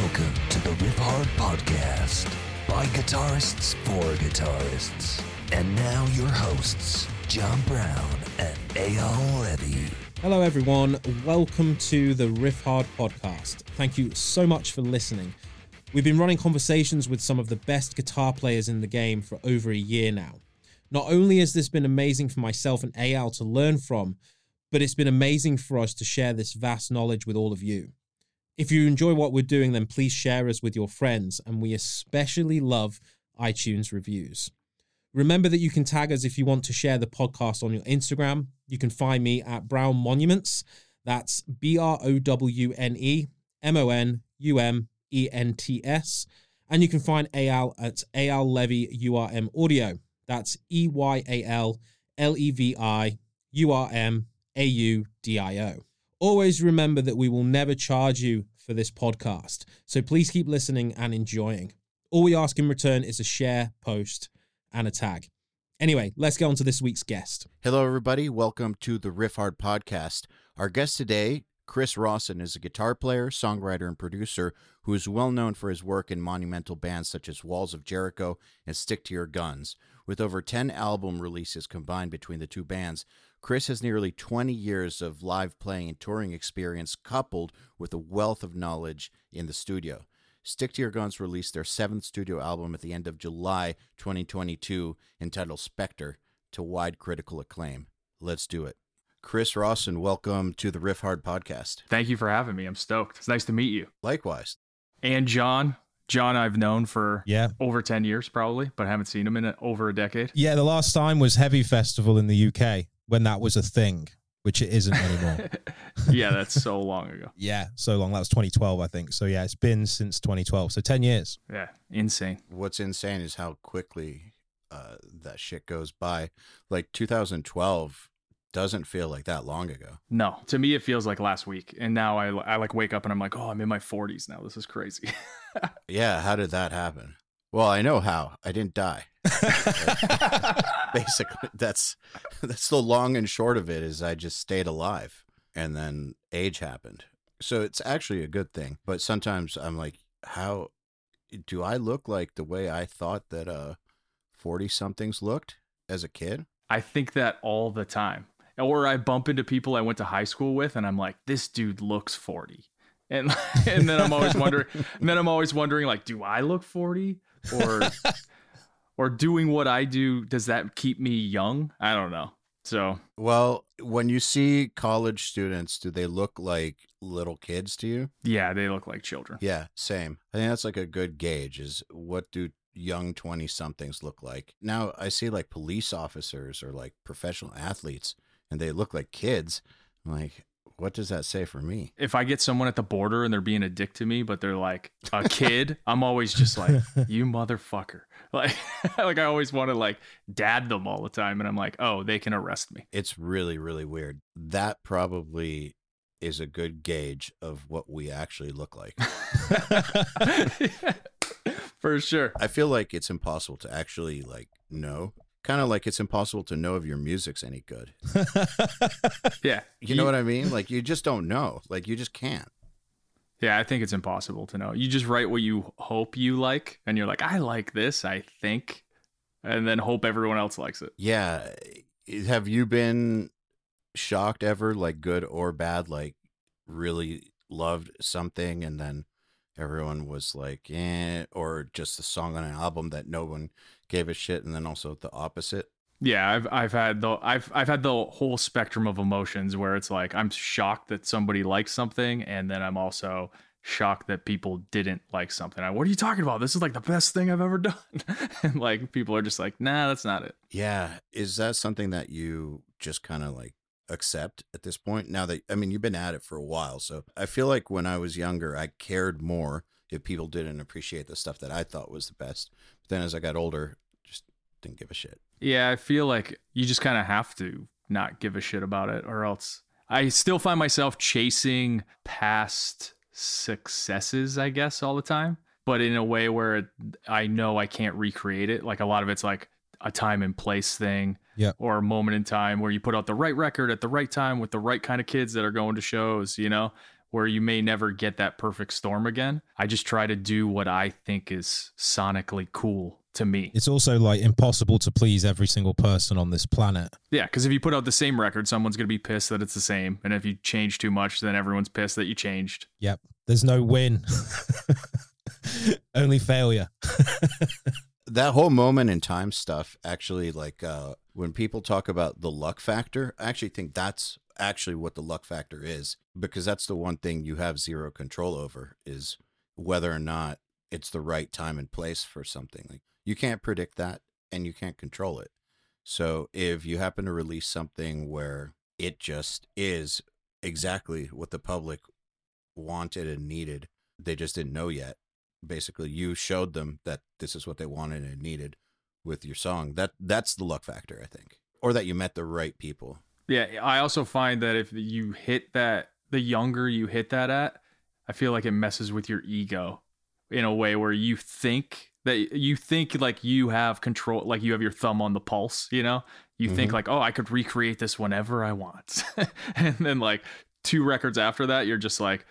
Welcome to the Riffhard Podcast by guitarists for guitarists. And now your hosts, John Browne and Eyal Levi. Hello, everyone. Welcome to the Riffhard podcast. Thank you so much for listening. We've been running conversations with some of the best guitar players in the game for over a year now. Not only has this been amazing for myself and Al to learn from, but it's been amazing for us to share this vast knowledge with all of you. If you enjoy what we're doing, then please share us with your friends, and we especially love iTunes reviews. Remember that you can tag us if you want to share the podcast on your Instagram. You can find me at Browne Monuments. That's B R O W N E M O N U M E N T S. And you can find Eyal at Eyal Levi URM Audio. That's E Y A L L E V I U R M A U D I O. Always remember that we will never charge you for this podcast. So please keep listening and enjoying. All we ask in return is a share, post, and a tag. Anyway, let's get on to this week's guest. Hello, everybody. Welcome to the Riffhard podcast. Our guest today, Chris Rawson, is a guitar player, songwriter, and producer who is well known for his work in monumental bands such as Walls of Jericho and Stick to Your Guns. With over 10 album releases combined between the two bands, Chris has nearly 20 years of live playing and touring experience coupled with a wealth of knowledge in the studio. Stick to Your Guns released their seventh studio album at the end of July 2022 entitled Spectre to wide critical acclaim. Let's do it. Chris Rawson, welcome to the Riffhard podcast. Thank you for having me. I'm stoked. It's nice to meet you. Likewise. And John. John, I've known for Yeah. over 10 years probably, but haven't seen him in a, over a decade. Yeah, the last time was Hevy Festival in the UK when that was a thing, which it isn't anymore. yeah, that's so long ago. yeah, so long. That was 2012, I think. So yeah, it's been since 2012. So 10 years. Yeah, insane. What's insane is how quickly uh, that shit goes by. Like 2012 doesn't feel like that long ago. No, to me, it feels like last week. And now I, I like wake up and I'm like, oh, I'm in my 40s now. This is crazy. Yeah, how did that happen? Well, I know how. I didn't die. Basically, that's that's the long and short of it is I just stayed alive and then age happened. So it's actually a good thing. But sometimes I'm like, how do I look like the way I thought that uh 40 somethings looked as a kid? I think that all the time. Or I bump into people I went to high school with and I'm like, this dude looks 40. And and then I'm always wondering and then I'm always wondering like, do I look 40 or or doing what I do does that keep me young? I don't know. So, Well, when you see college students, do they look like little kids to you? yeah, they look like children. Yeah, same. I think that's like a good gauge is what do young 20 somethings look like. Now I see like police officers or like professional athletes and they look like kids. I'm like, what does that say for me? If I get someone at the border and they're being a dick to me, but they're like a kid, I'm always just like, you motherfucker. Like like I always want to like dad them all the time and I'm like, "Oh, they can arrest me." It's really, really weird. That probably is a good gauge of what we actually look like. For sure. I feel like it's impossible to actually like know. Kind of like it's impossible to know if your music's any good. Yeah. You know what I mean? Like you just don't know. Like you just can't. Yeah, I think it's impossible to know. You just write what you hope you like, and you're like, I like this, I think, and then hope everyone else likes it. Yeah. Have you been shocked ever, like good or bad, like really loved something and then everyone was like, eh, or just a song on an album that no one gave a shit, and then also the opposite? Yeah, I've I've had the I've I've had the whole spectrum of emotions where it's like I'm shocked that somebody likes something, and then I'm also shocked that people didn't like something. I, what are you talking about? This is like the best thing I've ever done. and like people are just like, nah, that's not it. Yeah. Is that something that you just kind of like accept at this point? Now that, I mean, you've been at it for a while. So I feel like when I was younger, I cared more if people didn't appreciate the stuff that I thought was the best. But then as I got older, just didn't give a shit. Yeah, I feel like you just kind of have to not give a shit about it, or else I still find myself chasing past successes, I guess, all the time, but in a way where I know I can't recreate it. Like a lot of it's like a time and place thing, Yeah. or a moment in time where you put out the right record at the right time with the right kind of kids that are going to shows, you know. where you may never get that perfect storm again. I just try to do what I think is sonically cool to me. It's also like impossible to please every single person on this planet. Yeah, because if you put out the same record, someone's going to be pissed that it's the same. And if you change too much, then everyone's pissed that you changed. Yep. There's no win. Only failure. that whole moment in time stuff actually like uh when people talk about the luck factor i actually think that's actually what the luck factor is because that's the one thing you have zero control over is whether or not it's the right time and place for something. Like you can't predict that and you can't control it. So if you happen to release something where it just is exactly what the public wanted and needed they just didn't know yet basically you showed them that this is what they wanted and needed with your song that that's the luck factor i think or that you met the right people Yeah, I also find that if you hit that, the younger you hit that at, I feel like it messes with your ego in a way where you think that you think like you have control, like you have your thumb on the pulse, you know? You think Mhm. like, oh, I could recreate this whenever I want. and then like two records after that, you're just like,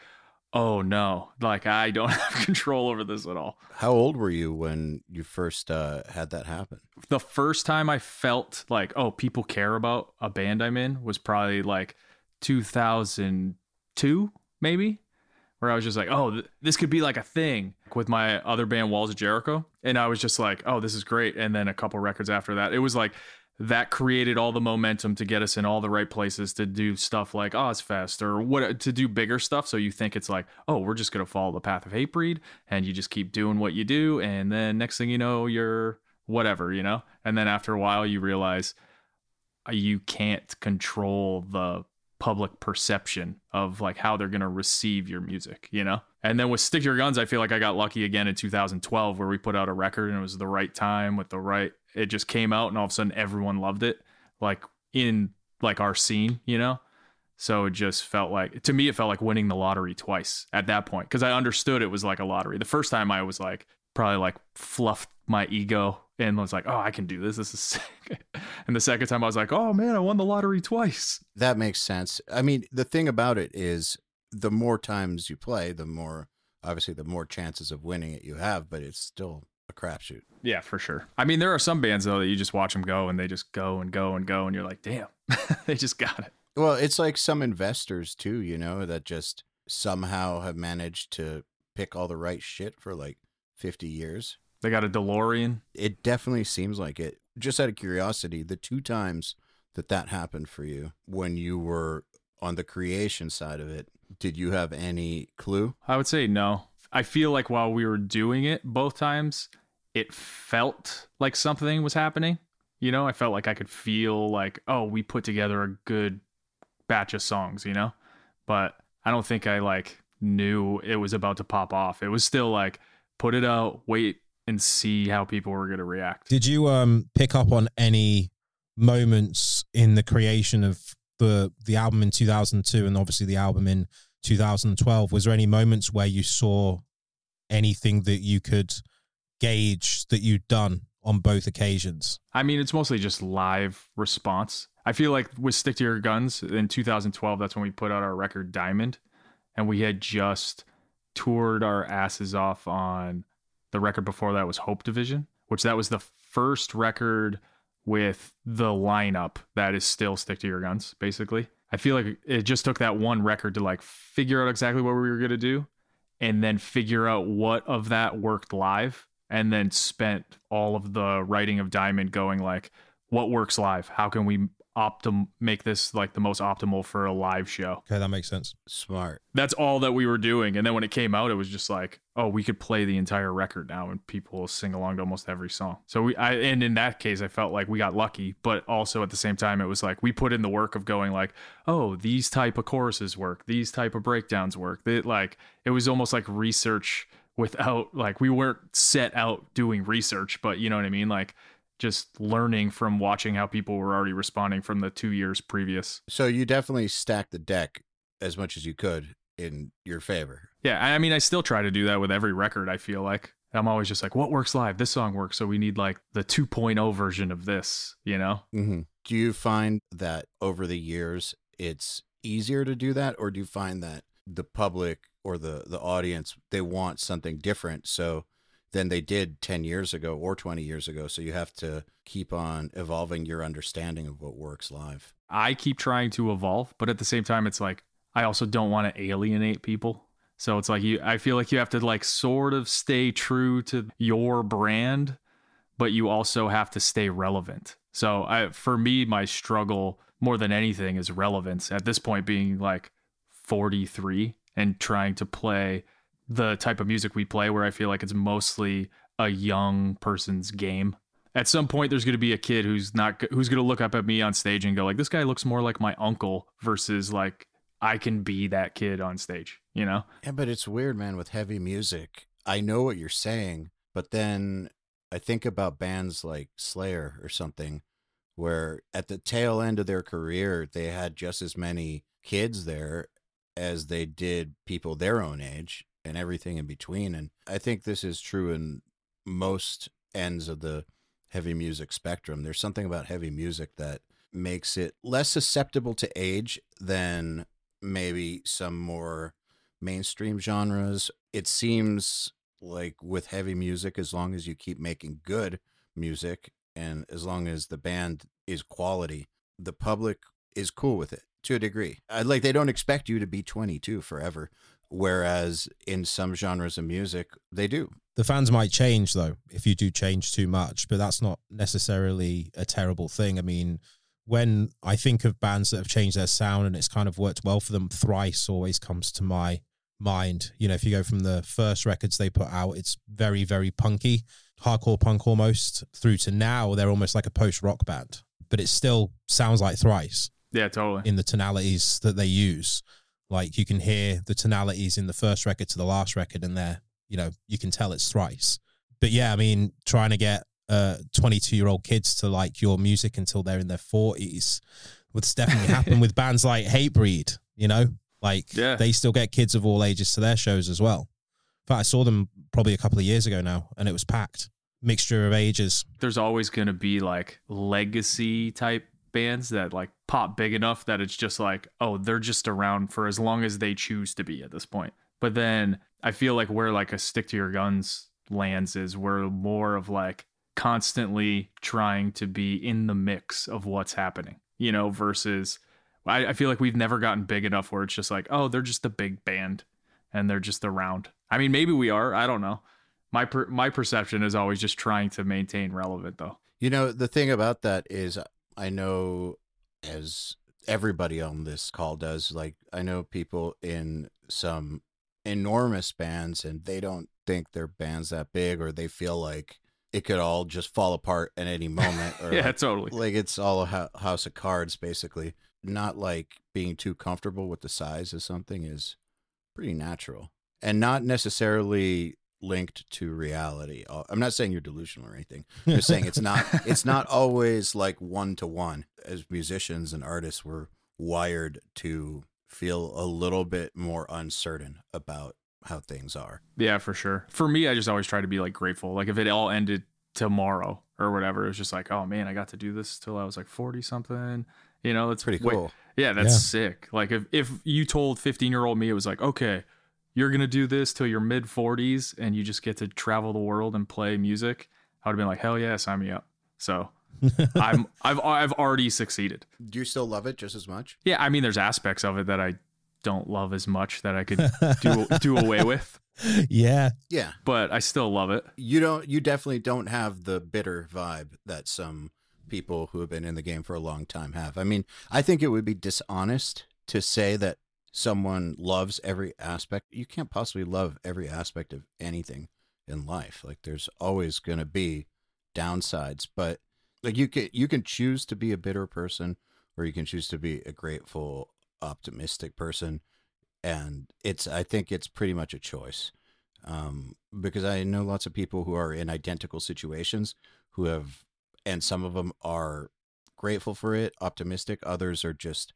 oh no, like I don't have control over this at all. how old were you when you first uh had that happen the first time I felt like, oh, people care about a band I'm in was probably like 2002, maybe, where I was just like, oh, th- this could be like a thing with my other band, Walls of Jericho. And I was just like, oh, this is great. And then a couple records after that, it was like, that created all the momentum to get us in all the right places to do stuff like Ozzfest or what to do bigger stuff. So you think it's like, oh, we're just gonna follow the path of Hatebreed, and you just keep doing what you do, and then next thing you know, you're whatever, you know? And then after a while, you realize uh, you can't control the public perception of like how they're to receive your music, you know? And then with Stick to Your Guns, I feel like I got lucky again in 2012 where we put out a record and it was the right time with the right, it just came out and all of a sudden everyone loved it, like in like our scene, you know? So it just felt like, to me, it felt like winning the lottery twice at that point because I understood it was like a lottery. The first time I was like, probably like fluffed my ego and was like, oh, I can do this. This is sick. and the second time I was like, oh man, I won the lottery twice. that makes sense i mean the thing about it is the more times you play the more obviously the more chances of winning it you have but it's still a crapshoot Yeah, for sure. I mean, there are some bands though that you just watch them go and they just go and go and go and you're like, damn, they just got it. Well, it's like some investors too, you know, that just somehow have managed to pick all the right shit for like 50 years. They got a DeLorean. It definitely seems like it. Just out of curiosity, the two times that that happened for you when you were on the creation side of it, did you have any clue? I would say no. I feel like while we were doing it both times, it felt like something was happening. You know, I felt like I could feel like, oh, we put together a good batch of songs, you know? But I don't think I like knew it was about to pop off. It was still like put it out, wait and see how people were going to react. Did you um pick up on any moments in the creation of the the album in 2002 and obviously the album in 2012? Was there any moments where you saw anything that you could gauge that you'd done on both occasions? I mean, it's mostly just live response. I feel like with Stick to Your Guns in 2012, that's when we put out our record Diamond. And we had just toured our asses off on the record before that was Hope Division, which that was the first record with the lineup that is still Stick to Your Guns, basically. I feel like it just took that one record to like figure out exactly what we were going to do and then figure out what of that worked live and then spent all of the writing of diamond going like what works live how can we optim make this like the most optimal for a live show Okay, that makes sense. Smart. that's all that we were doing and then when it came out it was just like oh we could play the entire record now and people will sing along to almost every song so we i and in that case i felt like we got lucky but also at the same time it was like we put in the work of going like oh these type of choruses work these type of breakdowns work that like it was almost like research without like we weren't set out doing research but you know what i mean like just learning from watching how people were already responding from the two years previous So you definitely stacked the deck as much as you could in your favor. Yeah, I mean, I still try to do that with every record. I feel like I'm always just like, what works live? This song works, so we need like the 2.0 version of this. You know? Mm-hmm. Do you find that over the years it's easier to do that, or do you find that the public or the the audience they want something different so than they did 10 years ago or 20 years ago so you have to keep on evolving your understanding of what works live I keep trying to evolve, but at the same time, it's like I also don't want to alienate people. So it's like you, I feel like you have to like sort of stay true to your brand, but you also have to stay relevant. So I, for me, my struggle more than anything is relevance at this point being like 43 and trying to play the type of music we play where I feel like it's mostly a young person's game at some point there's going to be a kid who's not who's going to look up at me on stage and go like this guy looks more like my uncle versus like I can be that kid on stage, you know? yeah but it's weird man with heavy music i know what you're saying but then i think about bands like slayer or something where at the tail end of their career they had just as many kids there as they did people their own age and everything in between and i think this is true in most ends of the heavy music spectrum. There's something about heavy music that makes it less susceptible to age than maybe some more mainstream genres. It seems like with heavy music as long as you keep making good music and as long as the band is quality the public is cool with it to a degree uh, like they don't expect you to be 22 forever whereas in some genres of music they do the fans might change though if you do change too much, but that's not necessarily a terrible thing. I mean, when I think of bands that have changed their sound and it's kind of worked well for them, Thrice always comes to my mind. You know, if you go from the first records they put out, it's very, very punky, hardcore punk almost, through to now they're almost like a post rock band, but it still sounds like Thrice Yeah, totally. in the tonalities that they use. Like you can hear the tonalities in the first record to the last record, and they're, you know, you can tell it's thrice. But yeah, I mean, trying to get uh 22 year old kids to like your music until they're in their 40s would definitely happen with bands like Hatebreed, you know? Like Yeah. they still get kids of all ages to their shows as well. In fact, I saw them probably a couple of years ago now, and it was packed. Mixture of ages. There's always going to be like legacy type bands that like pop big enough that it's just like, oh, they're just around for as long as they choose to be at this point. But then I feel like where like a stick to your guns lands is we're more of like constantly trying to be in the mix of what's happening, you know, versus I, I feel like we've never gotten big enough where it's just like, oh, they're just a big band and they're just around. I mean, maybe we are. I don't know. My per- my perception is always just trying to maintain relevant though. You know, the thing about that is, I know as everybody on this call does, like, I know people in some enormous bands and they don't think their band's that big or they feel like it could all just fall apart at any moment. Or yeah, like, totally. like it's all a house of cards, basically. Not like being too comfortable with the size of something is pretty natural and not necessarily linked to reality. Uh, I'm not saying you're delusional or anything. I'm just saying it's not it's not always like one to one. As musicians and artists, we're wired to feel a little bit more uncertain about how things are. Yeah, for sure. For me, I just always try to be like grateful. Like if it all ended tomorrow or whatever, it was just like, oh man, I got to do this till I was like 40 something. You know, that's Pretty way- cool. yeah, that's Yeah. sick. Like if, if you told 15 year old me, it was like, okay, you're going to do this till your mid 40s and you just get to travel the world and play music, I would have been like, hell yeah, sign me up. So I'm, I've, I've already succeeded. Do you still love it just as much? Yeah. I mean, there's aspects of it that I don't love as much that I could do, do away with, yeah. Yeah. but I still love it. You don't you definitely don't have the bitter vibe that some people who have been in the game for a long time have. I mean, I think it would be dishonest to say that someone loves every aspect. You can't possibly love every aspect of anything in life. Like there's always going to be downsides, but like you can you can choose to be a bitter person or you can choose to be a grateful optimistic person and it's I think it's pretty much a choice um, because I know lots of people who are in identical situations who have, and some of them are grateful for it, optimistic. Others are just,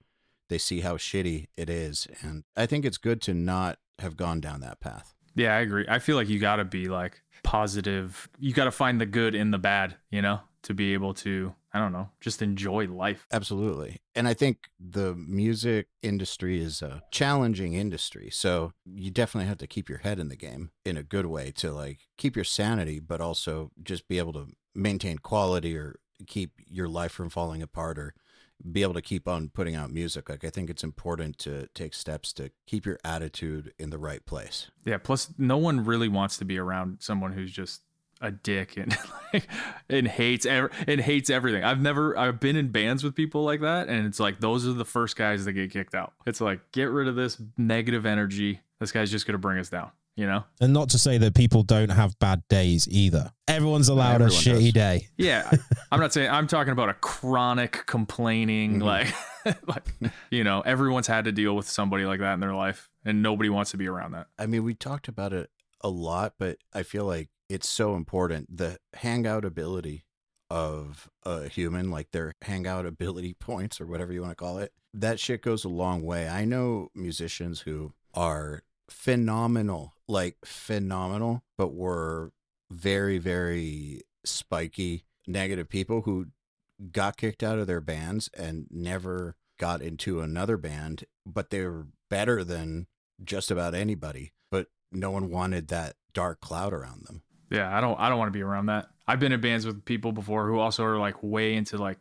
they see how shitty it is. And I think it's good to not have gone down that path. Yeah, I agree. I feel like you got to be like positive. You got to find the good in the bad, you know, to be able to. I don't know, just enjoy life. Absolutely. And I think the music industry is a challenging industry. So you definitely have to keep your head in the game in a good way to like keep your sanity, but also just be able to maintain quality or keep your life from falling apart or be able to keep on putting out music. Like I think it's important to take steps to keep your attitude in the right place. Yeah. Plus, no one really wants to be around someone who's just a dick and like, and hates ev- and hates everything. I've never I've been in bands with people like that, and it's like those are the first guys that get kicked out. It's like get rid of this negative energy. This guy's just gonna bring us down. You know? And not to say that people don't have bad days either. Everyone's allowed Everyone a shitty does. day. Yeah. I'm not saying I'm talking about a chronic complaining, Mhm. like like you know, everyone's had to deal with somebody like that in their life, and nobody wants to be around that. I mean, we talked about it a lot, but I feel like it's so important. The hangout ability of a human, like their hangout ability points or whatever you want to call it, that shit goes a long way. I know musicians who are phenomenal, like phenomenal, but were very, very spiky, negative people who got kicked out of their bands and never got into another band, but they were better than just about anybody. But no one wanted that dark cloud around them. Yeah, I don't I don't want to be around that. I've been in bands with people before who also are like way into like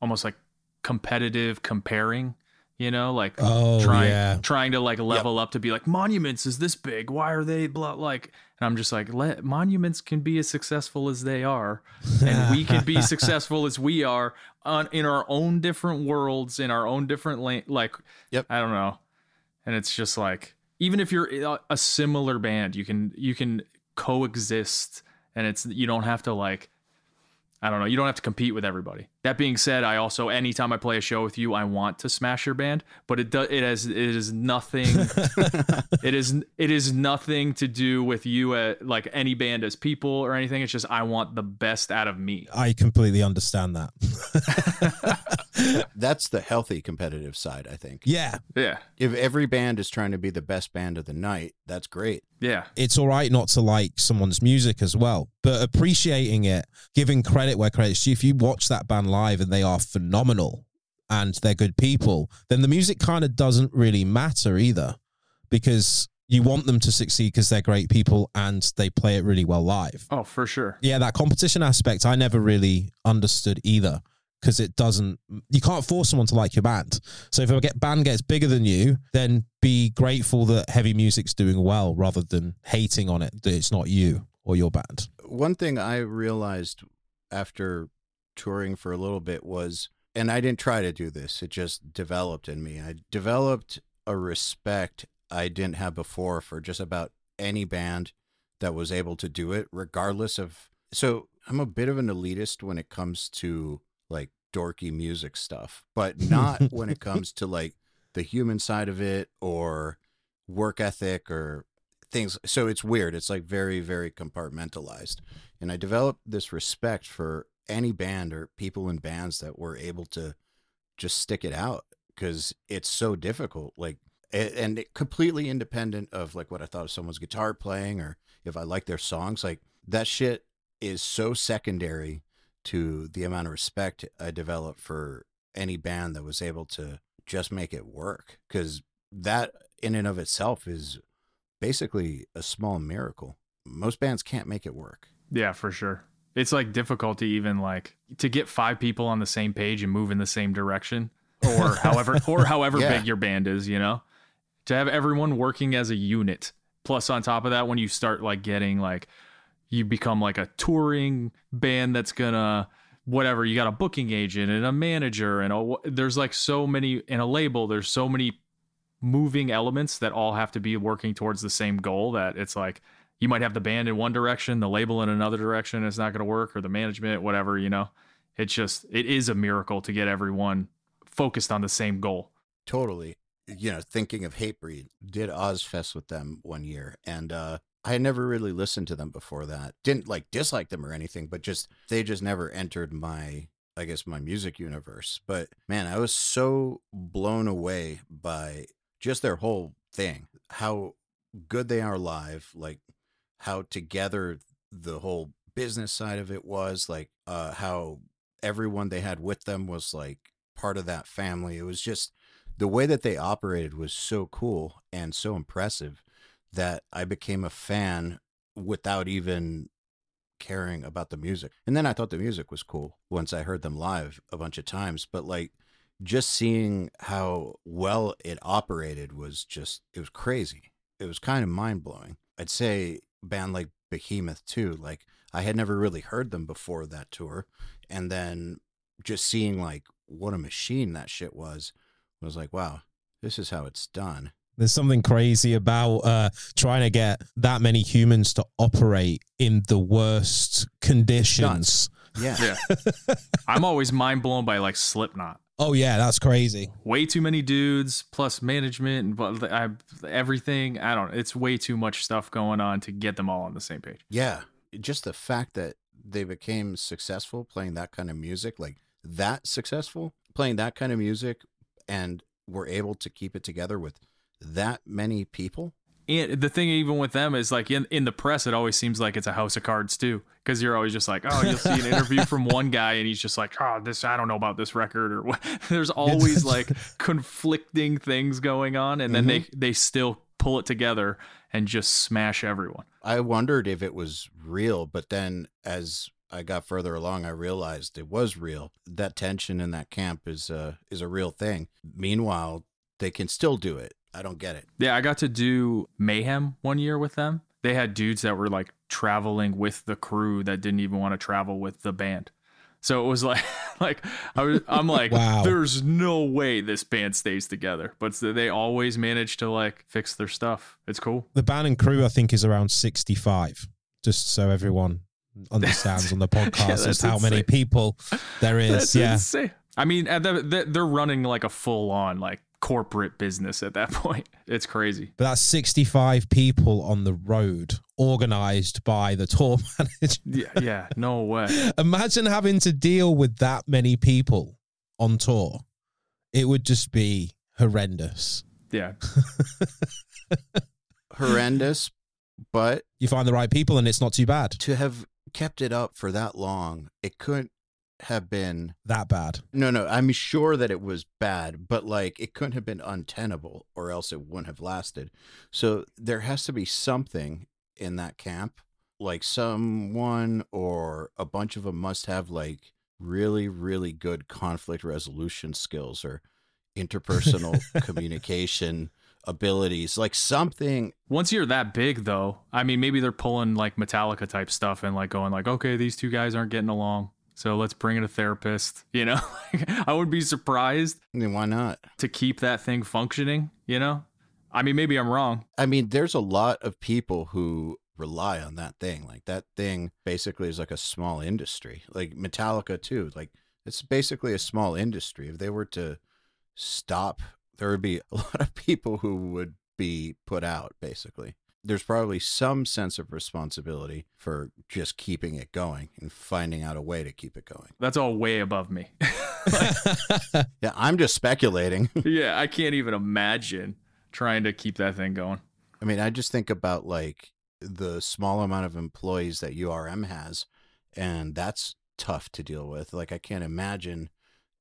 almost like competitive comparing, you know, like Oh, trying yeah. trying to like level up to be like monuments is this big. Why are they blah like and I'm just like let monuments can be as successful as they are and we can be successful as we are on in our own different worlds in our own different lane like Yep. I don't know. And it's just like even if you're eh, a- a similar band, you can you can coexist and it's you don't have to like I don't know, you don't have to compete with everybody. That being said, I also anytime I play a show with you, I want to smash your band, but it does it has it is nothing it is it is nothing to do with you at like any band as people or anything. It's just I want the best out of me. I completely understand that. That's the healthy competitive side, I think. yeah. Yeah. If every band is trying to be the best band of the night, that's great. Yeah. It's all right not to like someone's music as well, but appreciating it, giving credit where credit's due. If you watch that band live and they are phenomenal and they're good people, then the music kind of doesn't really matter either because you want them to succeed because they're great people and they play it really well live. Oh, for sure. Yeah, that competition aspect I never really understood either because it doesn't you can't force someone to like your band. So if a band gets bigger than you, then be grateful that heavy music's doing well rather than hating on it that it's not you or your band. One thing I realized after touring for a little bit was, and I didn't try to do this, it just developed in me. I developed a respect I didn't have before for just about any band that was able to do it, regardless of. So I'm a bit of an elitist when it comes to like dorky music stuff, but not when it comes to like the human side of it or work ethic or things. So it's weird. It's like very, very compartmentalized. And I developed this respect for any band or people in bands that were able to just stick it out because it's so difficult. Like, and completely independent of like what I thought of someone's guitar playing or if I like their songs. Like that shit is so secondary to the amount of respect I developed for any band that was able to just make it work. Because that in and of itself is basically a small miracle. Most bands can't make it work. Yeah, for sure. It's like difficult to even like to get five people on the same page and move in the same direction or however or however Yeah. big your band is, you know? To have everyone working as a unit. Plus on top of that when you start like getting like you become like a touring band that's to whatever, you got a booking agent and a manager and a, there's like so many in a label, there's so many moving elements that all have to be working towards the same goal that it's like you might have the band in one direction, the label in another direction, it's not going to work, or the management, whatever, you know. It's just, it is a miracle to get everyone focused on the same goal. Totally. You know, thinking of Hatebreed, did Ozzfest with them one year, and uh, I had never really listened to them before that. Didn't like dislike them or anything, but just they just never entered my, I guess, my music universe. But man, I was so blown away by just their whole thing, how good they are live, like how together the whole business side of it was, like uh, how everyone they had with them was like part of that family. It was just the way that they operated was so cool and so impressive that I became a fan without even caring about the music. And then I thought the music was cool once I heard them live a bunch of times, but like just seeing how well it operated was just it was crazy. It was kind of mind-blowing. I'd say band like Behemoth too, like I had never really heard them before that tour and then just seeing like what a machine that shit was was like, wow, this is how it's done. There's something crazy about uh, trying to get that many humans to operate in the worst conditions. Yeah. Yeah. I'm always mind blown by like Slipknot. Oh yeah, that's crazy. Way too many dudes plus management and but I, everything. I don't. Know. It's way too much stuff going on to get them all on the same page. Yeah. Just the fact that they became successful playing that kind of music, like that successful playing that kind of music and were able to keep it together with that many people. And the thing even with them is like in, in the press, it always seems like it's a house of cards too. Cause you're always just like, oh, you'll see an interview from one guy and he's just like, oh, this, I don't know about this record or what. There's always like conflicting things going on. And then they, they still pull it together and just smash everyone. I wondered if it was real, but then as I got further along, I realized it was real. That tension in that camp is uh, is a real thing. Meanwhile, they can still do it. I don't get it. Yeah, I got to do Mayhem one year with them. They had dudes that were like traveling with the crew that didn't even want to travel with the band. So it was like, like I was, I'm like, Wow. there's no way this band stays together, but they always manage to like fix their stuff. It's cool. The band and crew, I think, is around 65. Just so everyone understands on the podcast that's as how many people there is. That's yeah. insane. I mean, at the, the- they're running like a full on like corporate business at that point. It's crazy. But that's 65 people on the road, organized by the tour manager. Yeah, yeah, no way. Imagine having to deal with that many people on tour. It would just be horrendous. Yeah, Horrendous, but You find the right people and it's not too bad. to have kept it up for that long, it couldn't have been That bad. no no i'm sure that it was bad but like it couldn't have been untenable or else it wouldn't have lasted. So there has to be something in that camp. Like someone or a bunch of them must have like really really good conflict resolution skills or interpersonal communication abilities like something once you're that big though i mean maybe they're pulling like metallica type stuff and like going like okay these two guys aren't getting along so let's bring in a therapist you know i would be surprised I mean, why not to keep that thing functioning you know i mean maybe i'm wrong I mean, there's a lot of people who rely on that thing. Like that thing basically is like a small industry. Like Metallica too. Like it's basically a small industry. If they were to stop, there would be a lot of people who would be put out basically. There's probably some sense of responsibility for just keeping it going and finding out a way to keep it going. that's all way above me Yeah, I'm just speculating. yeah i can't even imagine trying to keep that thing going I mean, I just think about like the small amount of employees that URM has, and that's tough to deal with. Like, I can't imagine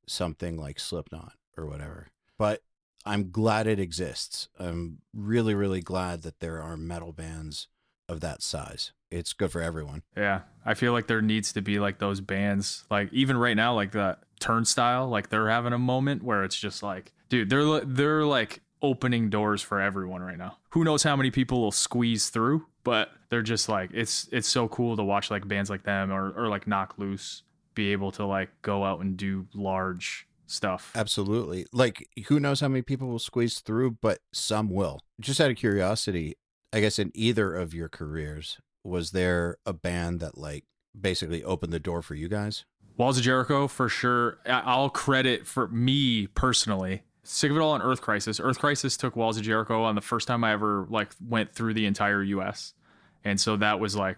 something like Slipknot or whatever. But I'm glad it exists. I'm really, really glad that there are metal bands of that size. It's good for everyone. Yeah, I feel like there needs to be like those bands, like even right now, like the Turnstile, like they're having a moment where it's just like, dude, they're they're like opening doors for everyone right now. Who knows how many people will squeeze through, but they're just like it's it's so cool to watch like bands like them or or like Knocked Loose be able to like go out and do large stuff. Absolutely. Like, who knows how many people will squeeze through, but some will. Just out of curiosity, I guess in either of your careers, was there a band that like basically opened the door for you guys? Walls of Jericho for sure. I'll credit for me personally. Sick of it all on Earth Crisis. Earth Crisis took Walls of Jericho on the first time I ever like went through the entire U.S. And so that was like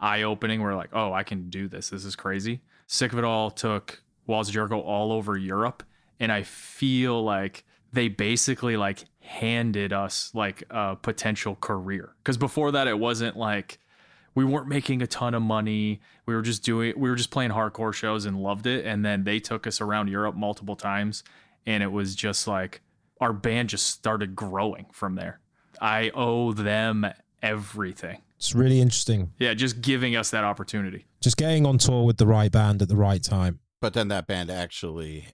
eye opening. We're like, oh, I can do this. This is crazy. Sick of it all took Walls of Jericho all over Europe, and I feel like they basically like handed us like a potential career because before that it wasn't like we weren't making a ton of money. We were just doing we were just playing hardcore shows and loved it. And then they took us around Europe multiple times and it was just like our band just started growing from there. I owe them everything. It's really interesting. Yeah, just giving us that opportunity. Just getting on tour with the right band at the right time. But then that band actually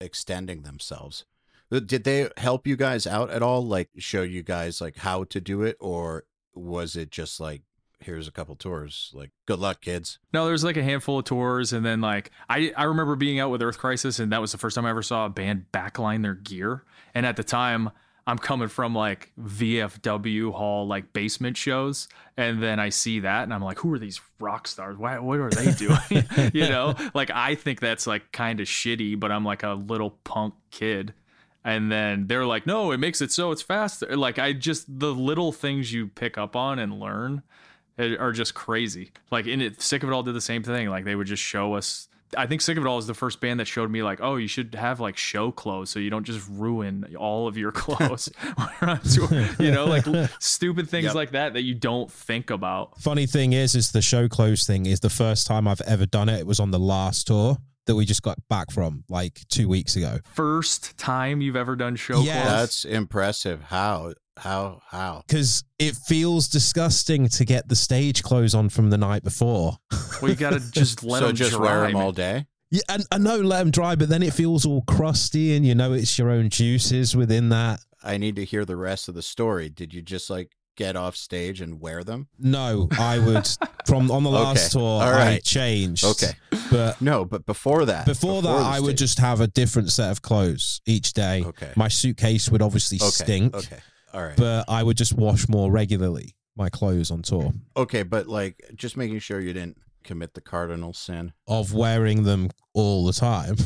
extending themselves. Did they help you guys out at all? Like show you guys like how to do it, or was it just like here's a couple tours? Like good luck, kids. No, there's like a handful of tours, and then like I I remember being out with Earth Crisis, and that was the first time I ever saw a band backline their gear. And at the time, I'm coming from like VFW hall like basement shows, and then I see that, and I'm like, who are these rock stars? Why what are they doing? you know, like I think that's like kind of shitty, but I'm like a little punk kid. And then they're like, no, it makes it so it's faster. Like I just the little things you pick up on and learn eh, are just crazy. Like in it, Sick of It All did the same thing. Like they would just show us. I think Sick of It All is the first band that showed me like, oh, you should have like show clothes so you don't just ruin all of your clothes you're on tour. You know, like stupid things Yep. like that that you don't think about. Funny thing is, is the show clothes thing is the first time I've ever done it. It was on the last tour that we just got back from like two weeks ago. First time you've ever done show Yeah. clothes. That's impressive. How? How? How? Because it feels disgusting to get the stage clothes on from the night before. Well, you gotta just let so them just dry. wear them all day. Yeah, and I know let them dry, but then it feels all crusty, and you know it's your own juices within that. I need to hear the rest of the story. Did you just like get off stage and wear them? No, I would from on the last Okay. tour. All I changed. Okay. but No, but before that, before, that, the I would just have a different set of clothes each day. Okay. My suitcase would obviously okay. stink, Okay. All right. but I would just wash more regularly my clothes on tour okay, but like just making sure you didn't commit the cardinal sin. of wearing them all the time.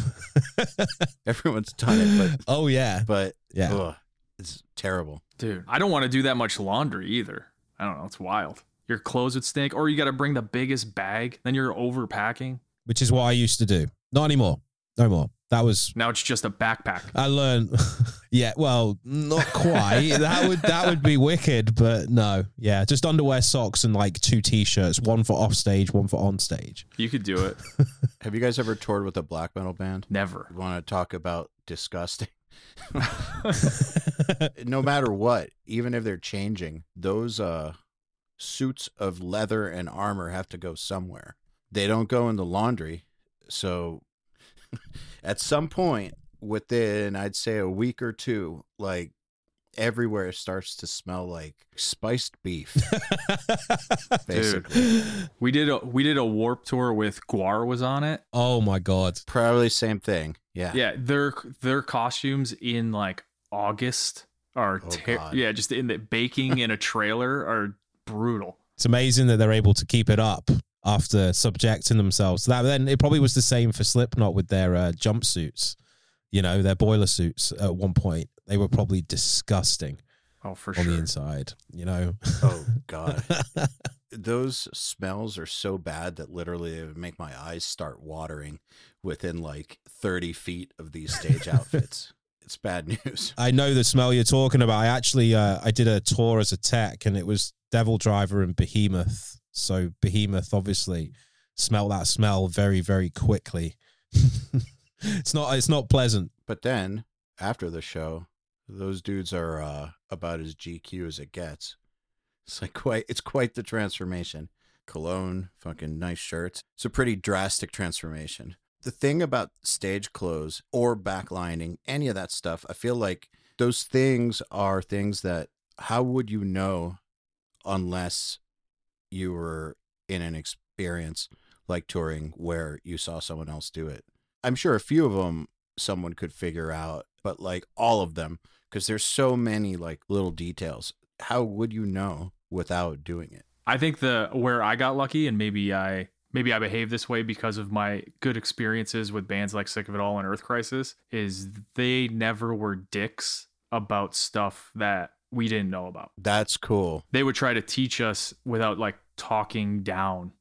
Everyone's done it, but oh yeah, but yeah. ugh, it's terrible. Dude, I don't want to do that much laundry either. I don't know. It's wild. Your clothes would stink, or you got to bring the biggest bag. Then you're overpacking. Which is what I used to do. Not anymore. No more. That was Now it's just a backpack. I learned. yeah, well, not quite. that would that would be wicked, but no. Yeah, just underwear, socks, and like two t-shirts. One for off stage, one for on stage. You could do it. Have you guys ever toured with a black metal band? Never. Want to talk about disgusting? no matter what, even if they're changing, those uh suits of leather and armor have to go somewhere. They don't go in the laundry. So at some point within I'd say a week or two, like everywhere it starts to smell like spiced beef. Basically. We did a we did a warp tour with Gwar was on it. oh my god. Probably same thing. Yeah. Yeah, their their costumes in like August are Oh, ter- yeah, just in the baking in a trailer are brutal. It's amazing that they're able to keep it up after subjecting themselves to that. Then it probably was the same for Slipknot with their uh, jumpsuits. You know, their boiler suits at one point. They were probably disgusting Oh, for on sure. the inside, you know. Oh God. Those smells are so bad that literally it would make my eyes start watering within like 30 feet of these stage outfits. It's bad news. I know the smell you're talking about. I actually uh, I did a tour as a tech and it was DevilDriver and Behemoth. So Behemoth obviously smell that smell very very quickly. it's not it's not pleasant. But then after the show, those dudes are uh, about as GQ as it gets. It's like quite it's quite the transformation. Cologne, fucking nice shirts. It's a pretty drastic transformation. The thing about stage clothes or backlining, any of that stuff, I feel like those things are things that how would you know unless you were in an experience like touring where you saw someone else do it? I'm sure a few of them someone could figure out, but like all of them, because there's so many like little details. How would you know without doing it? I think the where I got lucky and maybe I maybe I behave this way because of my good experiences with bands like Sick of It All and Earth Crisis is they never were dicks about stuff that we didn't know about. That's cool. They would try to teach us without like talking down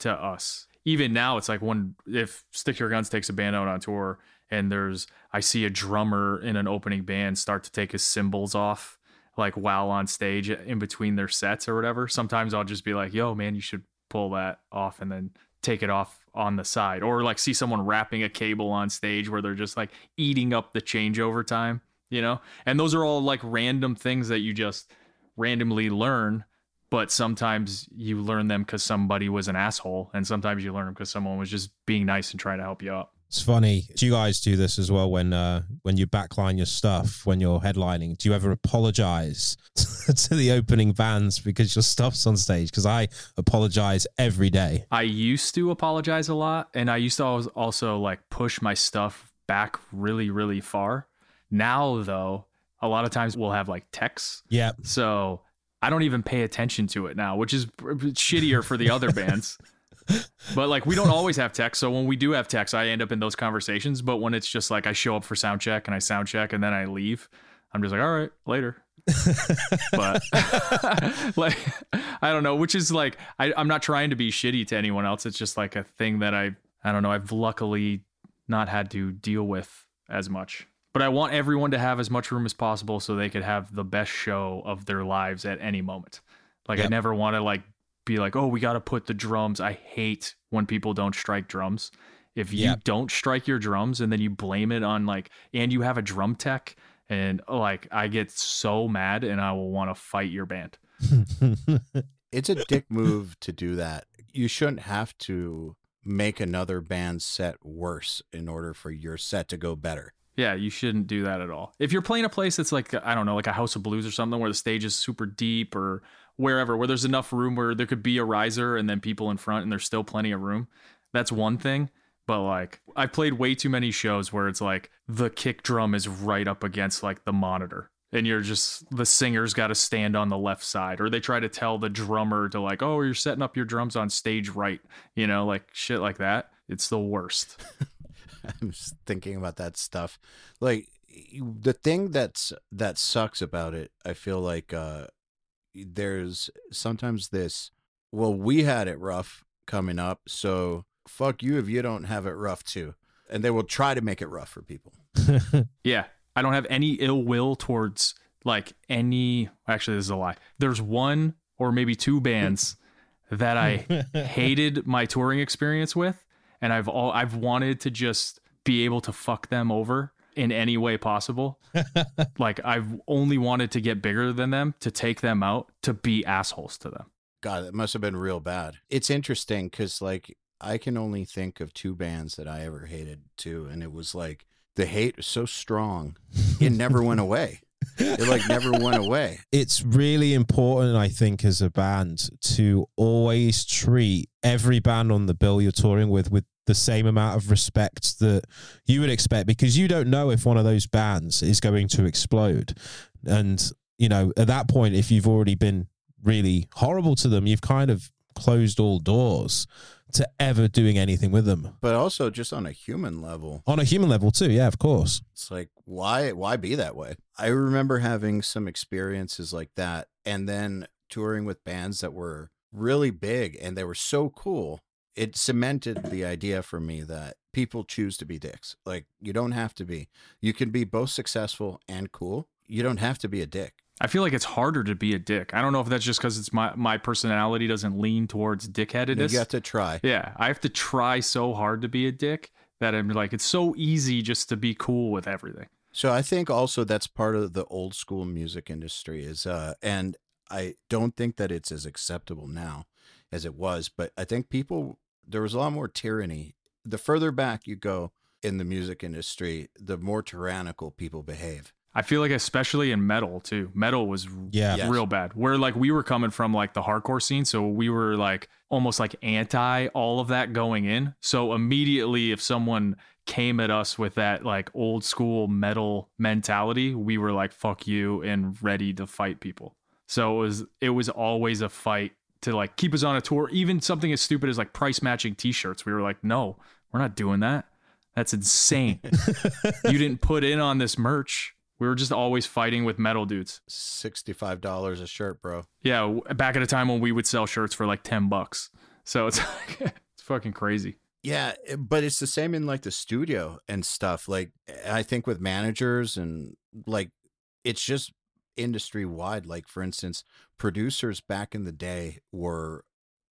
to us. Even now it's like when if Stick Your Guns takes a band out on tour and there's I see a drummer in an opening band start to take his cymbals off like while on stage in between their sets or whatever. Sometimes I'll just be like, "Yo, man, you should pull that off and then take it off on the side or like see someone wrapping a cable on stage where they're just like eating up the changeover time, you know? And those are all like random things that you just randomly learn, but sometimes you learn them cuz somebody was an asshole and sometimes you learn them cuz someone was just being nice and trying to help you out. It's funny. Do you guys do this as well when uh, when you backline your stuff when you're headlining? Do you ever apologize to the opening bands because your stuff's on stage? Because I apologize every day. I used to apologize a lot, and I used to always also like push my stuff back really, really far. Now, though, a lot of times we'll have like texts, Yeah, so I don't even pay attention to it now, which is shittier for the other bands. But like we don't always have text, so when we do have text, I end up in those conversations. But when it's just like I show up for sound check and I sound check and then I leave, I'm just like, all right, later. but like I don't know, which is like I, I'm not trying to be shitty to anyone else. It's just like a thing that I I don't know. I've luckily not had to deal with as much. But I want everyone to have as much room as possible so they could have the best show of their lives at any moment. Like I never want to like be like, oh, we got to put the drums. I hate when people don't strike drums. If you Yep. don't strike your drums and then you blame it on like, and you have a drum tech, and like I get so mad and I will want to fight your band. It's a dick move to do that. You shouldn't have to make another band's set worse in order for your set to go better. Yeah, you shouldn't do that at all. If you're playing a place that's like I don't know, like a House of Blues or something where the stage is super deep or wherever where there's enough room where there could be a riser and then people in front and there's still plenty of room. That's one thing. But like I've played way too many shows where it's like the kick drum is right up against like the monitor and you're just the singer's got to stand on the left side or they try to tell the drummer to like oh you're setting up your drums on stage right you know like shit like that it's the worst I'm just thinking about that stuff. Like the thing that's that sucks about it, I feel like uh there's sometimes this well, we had it rough coming up, so fuck you if you don't have it rough too. And they will try to make it rough for people. Yeah. I don't have any ill will towards like any actually this is a lie. There's one or maybe two bands that I hated my touring experience with and I've all I've wanted to just be able to fuck them over in any way possible. like I've only wanted to get bigger than them, to take them out, to be assholes to them. God, it must have been real bad. It's interesting because, like, I can only think of two bands that I ever hated too, and it was like the hate was so strong, it never went away. It like never went away. it's really important, I think, as a band to always treat every band on the bill you're touring with with the same amount of respect that you would expect because you don't know if one of those bands is going to explode. And, you know, at that point, if you've already been really horrible to them, you've kind of closed all doors to ever doing anything with them. But also, just on a human level, On a human level, too. Yeah, of course. it's like why why be that way? I remember having some experiences like that, and then touring with bands that were really big and they were so cool. It cemented the idea for me that people choose to be dicks. Like you don't have to be. You can be both successful and cool. You don't have to be a dick. I feel like it's harder to be a dick. I don't know if that's just because it's my my personality doesn't lean towards dickheadedness. You have to try. Yeah, I have to try so hard to be a dick that I'm like, it's so easy just to be cool with everything. So I think also that's part of the old school music industry is uh and I don't think that it's as acceptable now as it was, but I think people there was a lot more tyranny. The further back you go in the music industry, the more tyrannical people behave. I feel like especially in metal too. Metal was Yeah. Yes. real bad. Where like we were coming from like the hardcore scene, so we were like almost like anti all of that going in. So immediately if someone came at us with that like old school metal mentality, we were like fuck you and ready to fight people. So it was it was always a fight to like keep us on a tour. Even something as stupid as like price matching t-shirts. We were like, "No, we're not doing that. That's insane. you didn't put in on this merch." We were just always fighting with metal dudes. Sixty-five dollars a shirt, bro. Yeah, back at a time when we would sell shirts for like 10 bucks. So it's it's fucking crazy. Yeah, eh, but it's the same in like the studio and stuff. Like I think with managers and like it's just industry wide. Like for instance, producers back in the day were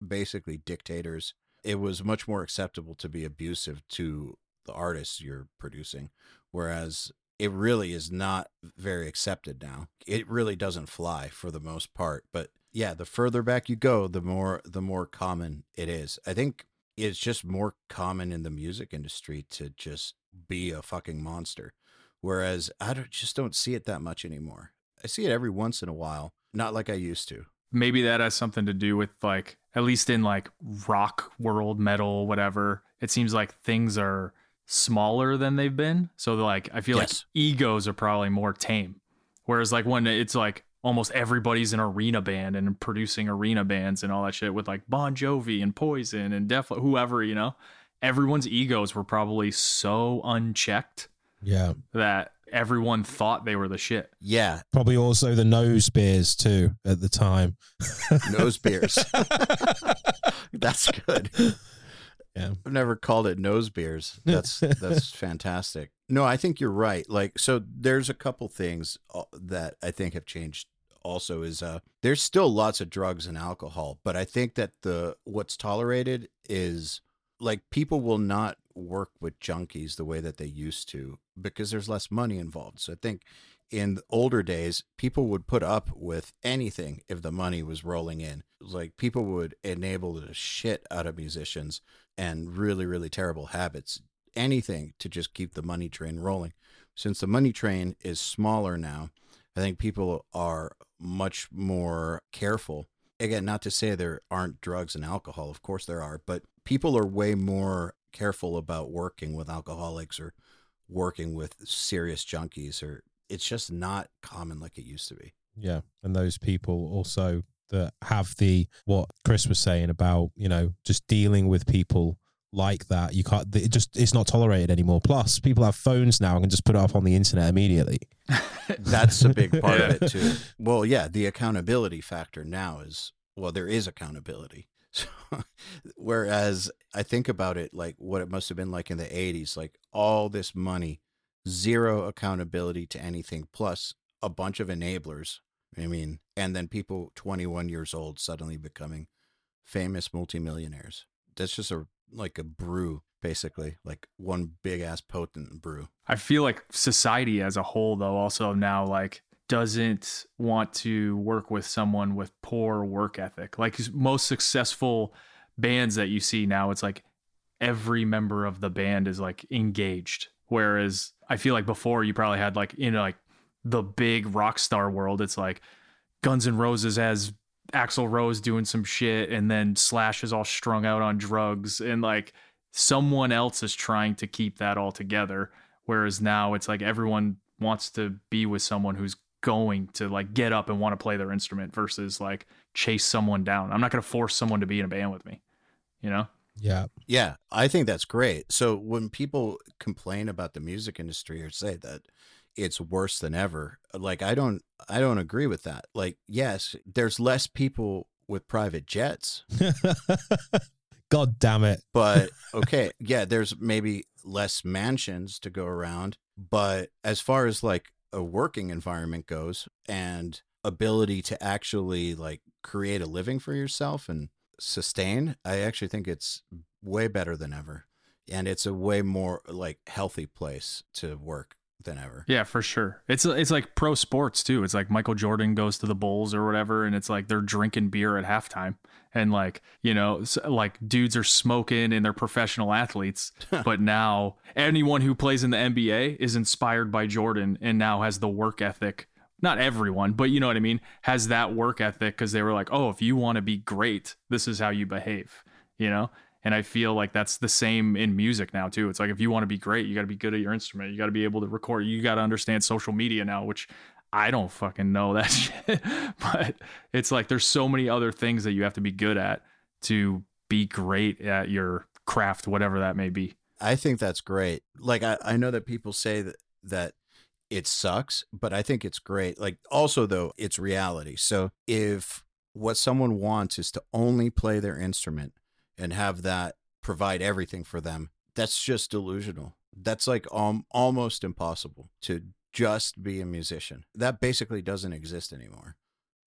basically dictators. It was much more acceptable to be abusive to the artists you're producing, whereas it really is not very accepted now. It really doesn't fly for the most part. But yeah, the further back you go, the more the more common it is. I think it's just more common in the music industry to just be a fucking monster. Whereas I don't, just don't see it that much anymore. I see it every once in a while, not like I used to. Maybe that has something to do with like at least in like rock world, metal, whatever. It seems like things are smaller than they've been. So like I feel Yes. like egos are probably more tame. Whereas like when it's like almost everybody's an arena band and producing arena bands and all that shit with like Bon Jovi and Poison and Def whoever, you know, everyone's egos were probably so unchecked Yeah. that everyone thought they were the shit. Yeah, Probably also the nose beers too at the time. nose beers. That's good. Yeah. I've never called it nose beers. That's that's fantastic. No, I think you're right. Like so there's a couple things uh, that I think have changed also is uh there's still lots of drugs and alcohol, but I think that the what's tolerated is like people will not work with junkies the way that they used to because there's less money involved. So I think in older days, people would put up with anything if the money was rolling in. Like people would enable the shit out of musicians and really, really terrible habits, anything to just keep the money train rolling. Since the money train is smaller now, I think people are much more careful. Again, not to say there aren't drugs and alcohol, of course there are, but people are way more careful about working with alcoholics or working with serious junkies or it's just not common like it used to be. Yeah. And those people also that have the what Chris was saying about, you know, just dealing with people like that. You can't it just it's not tolerated anymore. Plus people have phones now and can just put it up on the internet immediately. That's a big part of it too. Well, yeah, the accountability factor now is well, there is accountability. So, whereas I think about it like what it must have been like in the 80s, like all this money, zero accountability to anything, plus a bunch of enablers. I mean, and then people 21 years old suddenly becoming famous multimillionaires. That's just a like a brew, basically, like one big ass potent brew. I feel like society as a whole, though, also now like doesn't want to work with someone with poor work ethic. Like most successful bands that you see now, it's like every member of the band is like engaged. Whereas I feel like before you probably had like, know, like the big rock star world, it's like Guns N' Roses has Axl Rose doing some shit and then Slash is all strung out on drugs and like someone else is trying to keep that all together. Whereas now it's like everyone wants to be with someone who's going to like get up and want to play their instrument versus like chase someone down. I'm not going to force someone to be in a band with me, you know? Yeah. Yeah, I think that's great. So when people complain about the music industry or say that it's worse than ever, like I don't I don't agree with that. Like yes, there's less people with private jets, God damn it. but okay, yeah, there's maybe less mansions to go around, but as far as like a working environment goes and ability to actually like create a living for yourself and sustain, I actually think it's way better than ever. And it's a way more like healthy place to work than ever. Yeah, for sure. It's it's like pro sports too. It's like Michael Jordan goes to the Bulls or whatever, and it's like they're drinking beer at halftime, and like you know, like dudes are smoking and they're professional athletes. but now anyone who plays in the NBA is inspired by Jordan and now has the work ethic. Not everyone, but you know what I mean. Has that work ethic because they were like, oh, if you want to be great, this is how you behave. You know. And I feel like that's the same in music now too. It's like if you want to be great, you got to be good at your instrument. You got to be able to record. You got to understand social media now, which I don't fucking know that shit. but it's like there's so many other things that you have to be good at to be great at your craft, whatever that may be. I think that's great. Like I, I know that people say that that it sucks, but I think it's great. Like also though, it's reality. So if what someone wants is to only play their instrument and have that provide everything for them, that's just delusional. That's like um, almost impossible to just be a musician. That basically doesn't exist anymore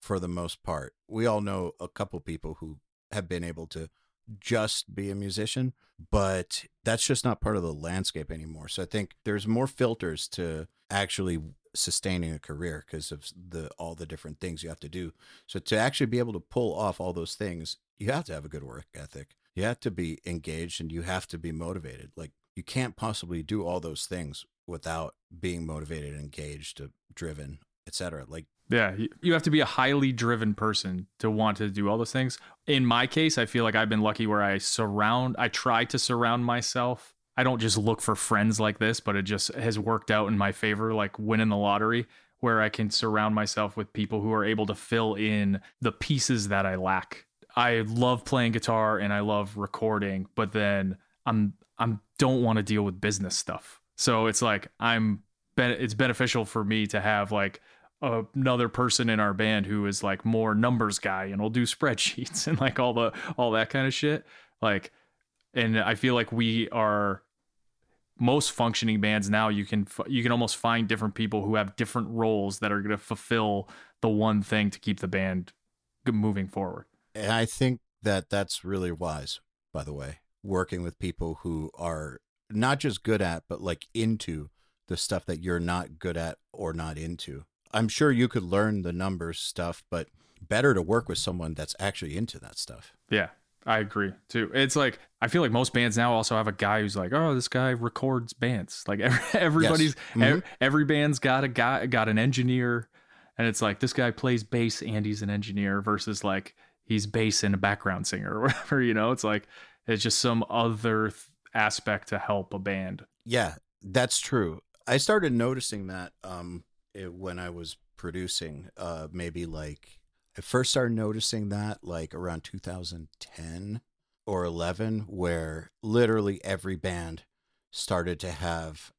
for the most part. We all know a couple people who have been able to just be a musician, but that's just not part of the landscape anymore. So I think there's more filters to actually sustaining a career because of the all the different things you have to do. So to actually be able to pull off all those things, you have to have a good work ethic. You have to be engaged and you have to be motivated. Like you can't possibly do all those things without being motivated, engaged, uh, driven, etc. Like Yeah, you- you have to be a highly driven person to want to do all those things. In my case, I feel like I've been lucky where I surround, I try to surround myself. I don't just look for friends like this, but it just has worked out in my favor, like winning the lottery, where I can surround myself with people who are able to fill in the pieces that I lack. I love playing guitar and I love recording, but then I'm I'm don't want to deal with business stuff. So it's like I'm it's beneficial for me to have like another person in our band who is like more numbers guy and will do spreadsheets and like all the all that kind of shit. Like and i feel like we are most functioning bands now you can you can almost find different people who have different roles that are going to fulfill the one thing to keep the band moving forward. And I think that that's really wise, by the way, working with people who are not just good at, but like into the stuff that you're not good at or not into. I'm sure you could learn the numbers stuff, but better to work with someone that's actually into that stuff. Yeah, I agree too. It's like I feel like most bands now also have a guy who's like, oh, this guy records bands. Like every, everybody's Mhm. ev- every band's got a guy, got an engineer, and it's like this guy plays bass and he's an engineer versus like he's bass and a background singer or whatever. You know, it's like it's just some other th- aspect to help a band. Yeah, that's true. I started noticing that um it, when I was producing uh maybe like I first started noticing that like around 2010 or 11 where literally every band started to have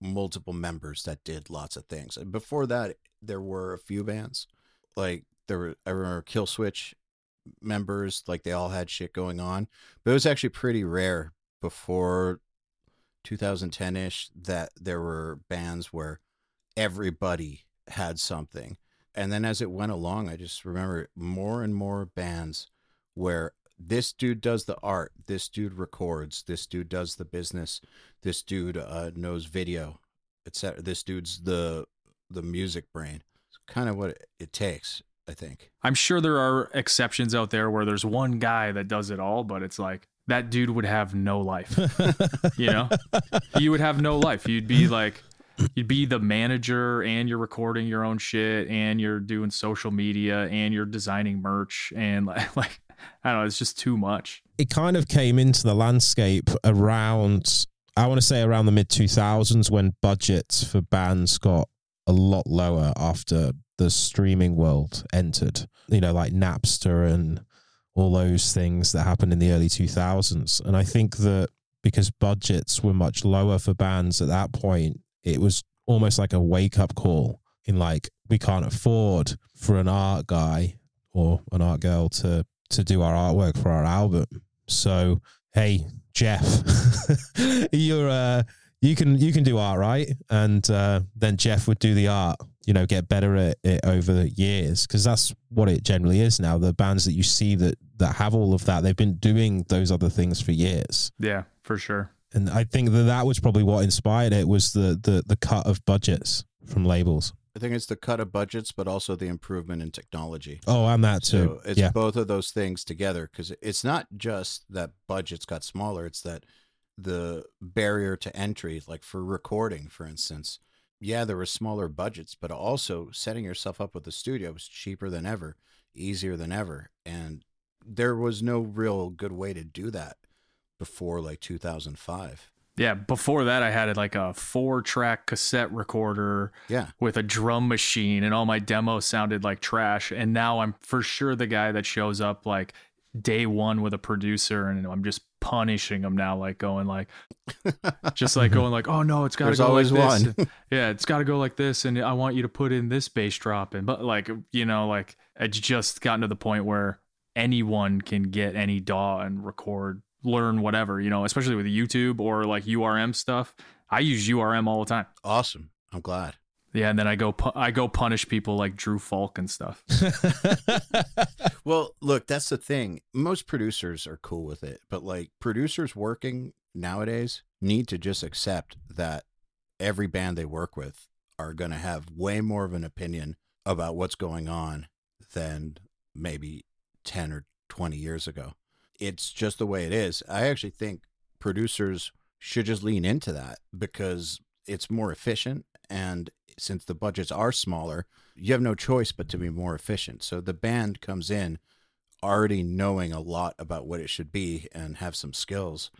multiple members that did lots of things. And before that there were a few bands like there were I remember Killswitch members like they all had shit going on, but it was actually pretty rare before 2010ish that there were bands where everybody had something. And then as it went along, I just remember more and more bands where this dude does the art, this dude records, this dude does the business, this dude uh, knows video, etc. This dude's the the music brain. It's kind of what it, it takes, I think. I'm sure there are exceptions out there where there's one guy that does it all, but it's like that dude would have no life. you know you would have no life you'd be like you'd be the manager and you're recording your own shit and you're doing social media and you're designing merch and like, like i don't know it's just too much it kind of came into the landscape around I want to say around the mid 2000s when budgets for bands got a lot lower after the streaming world entered. You know, like Napster and all those things that happened in the early 2000s. And I think that because budgets were much lower for bands at that point, it was almost like a wake up call in like we can't afford for an art guy or an art girl to to do our artwork for our album. So, hey, Jeff, you're uh you can you can do art, right? And uh, then Jeff would do the art. You know, get better at it over the years because that's what it generally is now. The bands that you see that that have all of that, they've been doing those other things for years. yeah for sure And I think that that was probably what inspired it was the the the cut of budgets from labels. I think it's the cut of budgets, but also the improvement in technology. Oh, and that too. So it's yeah, both of those things together because it's not just that budgets got smaller, it's that the barrier to entry, like for recording, for instance. Yeah, there were smaller budgets, but also setting yourself up with a studio was cheaper than ever, easier than ever. And there was no real good way to do that before like 2005. yeah before that i had like a four track cassette recorder Yeah. with a drum machine and all my demos sounded like trash and now i'm for sure the guy that shows up like day one with a producer and i'm just punishing him now like going like just like going like oh no it's got to There's go always like this. one. yeah it's got to go like this and i want you to put in this bass drop and but like you know like it's just gotten to the point where anyone can get any daw and record learn whatever you know especially with youtube or like URM stuff i use URM all the time awesome. I'm glad. Yeah, and then I go pu- I go punish people like Drew Fulk and stuff. Well, look, that's the thing. Most producers are cool with it, but like producers working nowadays need to just accept that every band they work with are going to have way more of an opinion about what's going on than maybe 10 or 20 years ago. It's just the way it is. I actually think producers should just lean into that because it's more efficient and since the budgets are smaller, you have no choice but to be more efficient. So the band comes in already knowing a lot about what it should be and have some skills.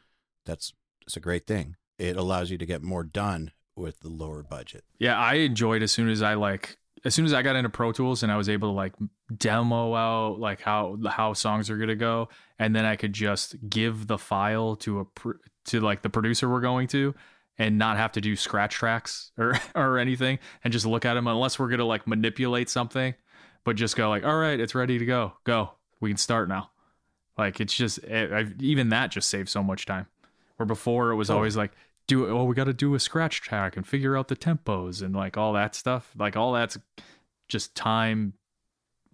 That's it's a great thing. It allows you to get more done with the lower budget. Yeah, I enjoyed as soon as I like as soon as I got into Pro Tools and I was able to like demo out like how how songs are gonna go, and then I could just give the file to a pr- to like the producer we're going to, and not have to do scratch tracks or or anything, and just look at them unless we're gonna like manipulate something, but just go like, all right, it's ready to go, go, we can start now. Like it's just eh, it, I, even that just saves so much time. Where before it was oh. always like do oh we got to do a scratch track and figure out the tempos and like all that stuff. Like all that's just time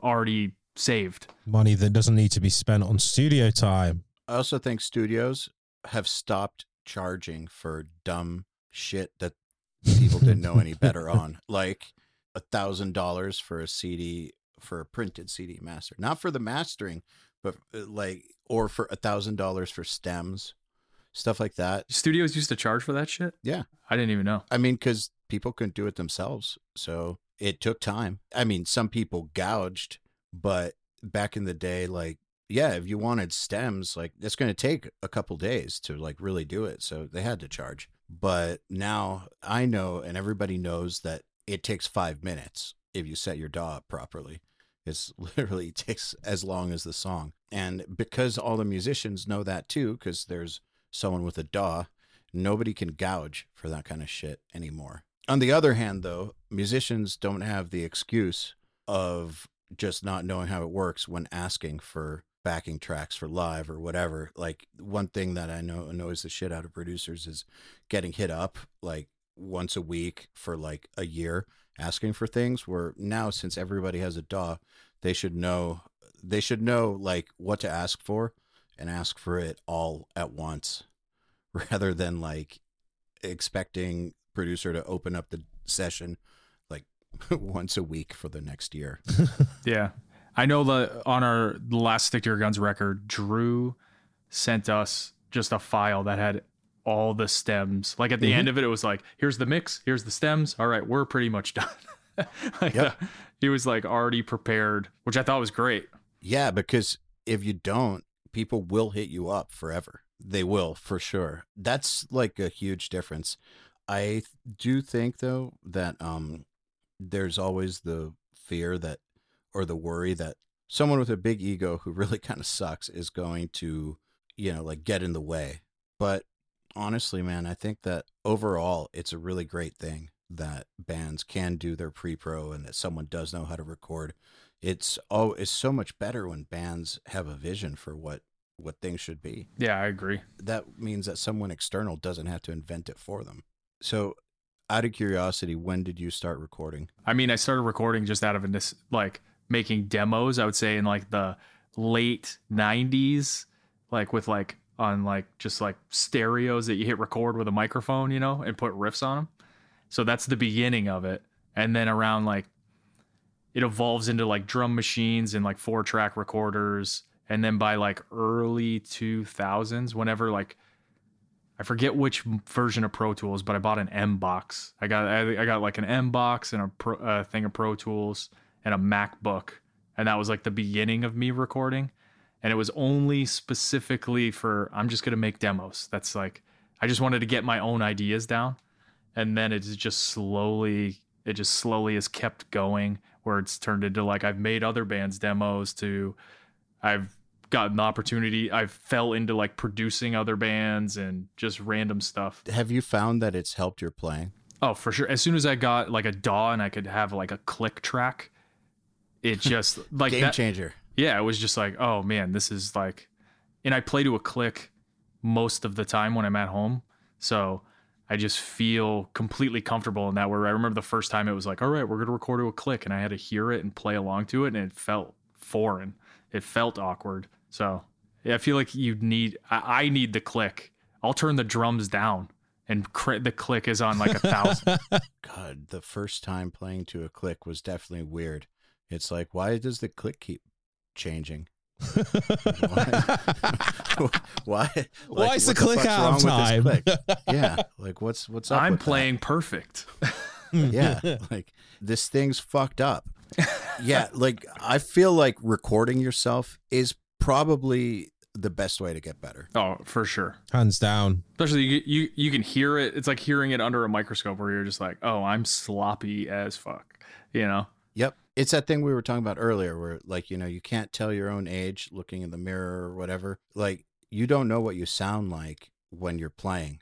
already saved. Money that doesn't need to be spent on studio time. I also think studios have stopped charging for dumb shit that people didn't know any better on, like a thousand dollars for a CD for a printed CD master, not for the mastering, but uh, like or for a thousand dollars for stems, stuff like that. Studios used to charge for that shit. Yeah. I didn't even know. I mean, because people couldn't do it themselves, so it took time. I mean, some people gouged, but back in the day, like yeah, if you wanted stems, like it's going to take a couple days to like really do it. So they had to charge. But now I know, and everybody knows that it takes five minutes if you set your DAW up properly. It's literally takes as long as the song. And because all the musicians know that too, because there's someone with a DAW, nobody can gouge for that kind of shit anymore. On the other hand, though, musicians don't have the excuse of just not knowing how it works when asking for backing tracks for live or whatever. Like one thing that I know annoys the shit out of producers is getting hit up like once a week for like a year asking for things where now since everybody has a DAW, they should know they should know like what to ask for and ask for it all at once rather than like expecting producer to open up the session like once a week for the next year. Yeah. I know the on our the last Stick to Your Guns record, Drew sent us just a file that had all the stems. Like at the end of it, it was like, here's the mix, here's the stems. All right, we're pretty much done. like Yep. uh, he was like already prepared, which I thought was great. Yeah, because if you don't, people will hit you up forever. They will for sure. That's like a huge difference. I do think though that um there's always the fear that or the worry that someone with a big ego who really kind of sucks is going to, you know, like get in the way. But honestly, man, I think that overall it's a really great thing that bands can do their pre-pro and that someone does know how to record it's oh it's so much better when bands have a vision for what what things should be Yeah, I agree. that means that someone external doesn't have to invent it for them so out of curiosity when did you start recording I mean, I started recording just out of this, like making demos. I would say in like the late '90s, like with like on like just like stereos that you hit record with a microphone, you know, and put riffs on them. So that's the beginning of it, and then around like it evolves into like drum machines and like four track recorders, and then by like early 2000s, whenever like I forget which version of Pro Tools, but I bought an M box. I got I, got like an M box and a pro, uh, thing of Pro Tools and a MacBook, and that was like the beginning of me recording. And it was only specifically for I'm just gonna make demos. That's like I just wanted to get my own ideas down, and then it's just slowly it just slowly has kept going where it's turned into like I've made other bands demos to I've gotten the opportunity I've fell into like producing other bands and just random stuff. have you found that it's helped your playing Oh, for sure. As soon as I got like a DAW and I could have like a click track, it just like game that, changer yeah, it was just like, oh man, this is like, and I play to a click most of the time when I'm at home. So I just feel completely comfortable in that. Where I remember the first time it was like, all right, we're gonna record to a click, and I had to hear it and play along to it, and it felt foreign. It felt awkward. So yeah, I feel like you need. I, I need the click. I'll turn the drums down, and cr- the click is on like a thousand. God, the first time playing to a click was definitely weird. It's like, why does the click keep changing? Why? why? Like, Why is the click fuck's out wrong of with time? this click? Yeah, like what's what's up? I'm with that? playing perfect. yeah like this thing's fucked up yeah like i feel like recording yourself is probably the best way to get better Oh, for sure. Hands down. Especially you, you you can hear it. It's like hearing it under a microscope where you're just like, oh, I'm sloppy as fuck. You know? Yep. It's that thing we were talking about earlier where like you know you can't tell your own age looking in the mirror or whatever. Like you don't know what you sound like when you're playing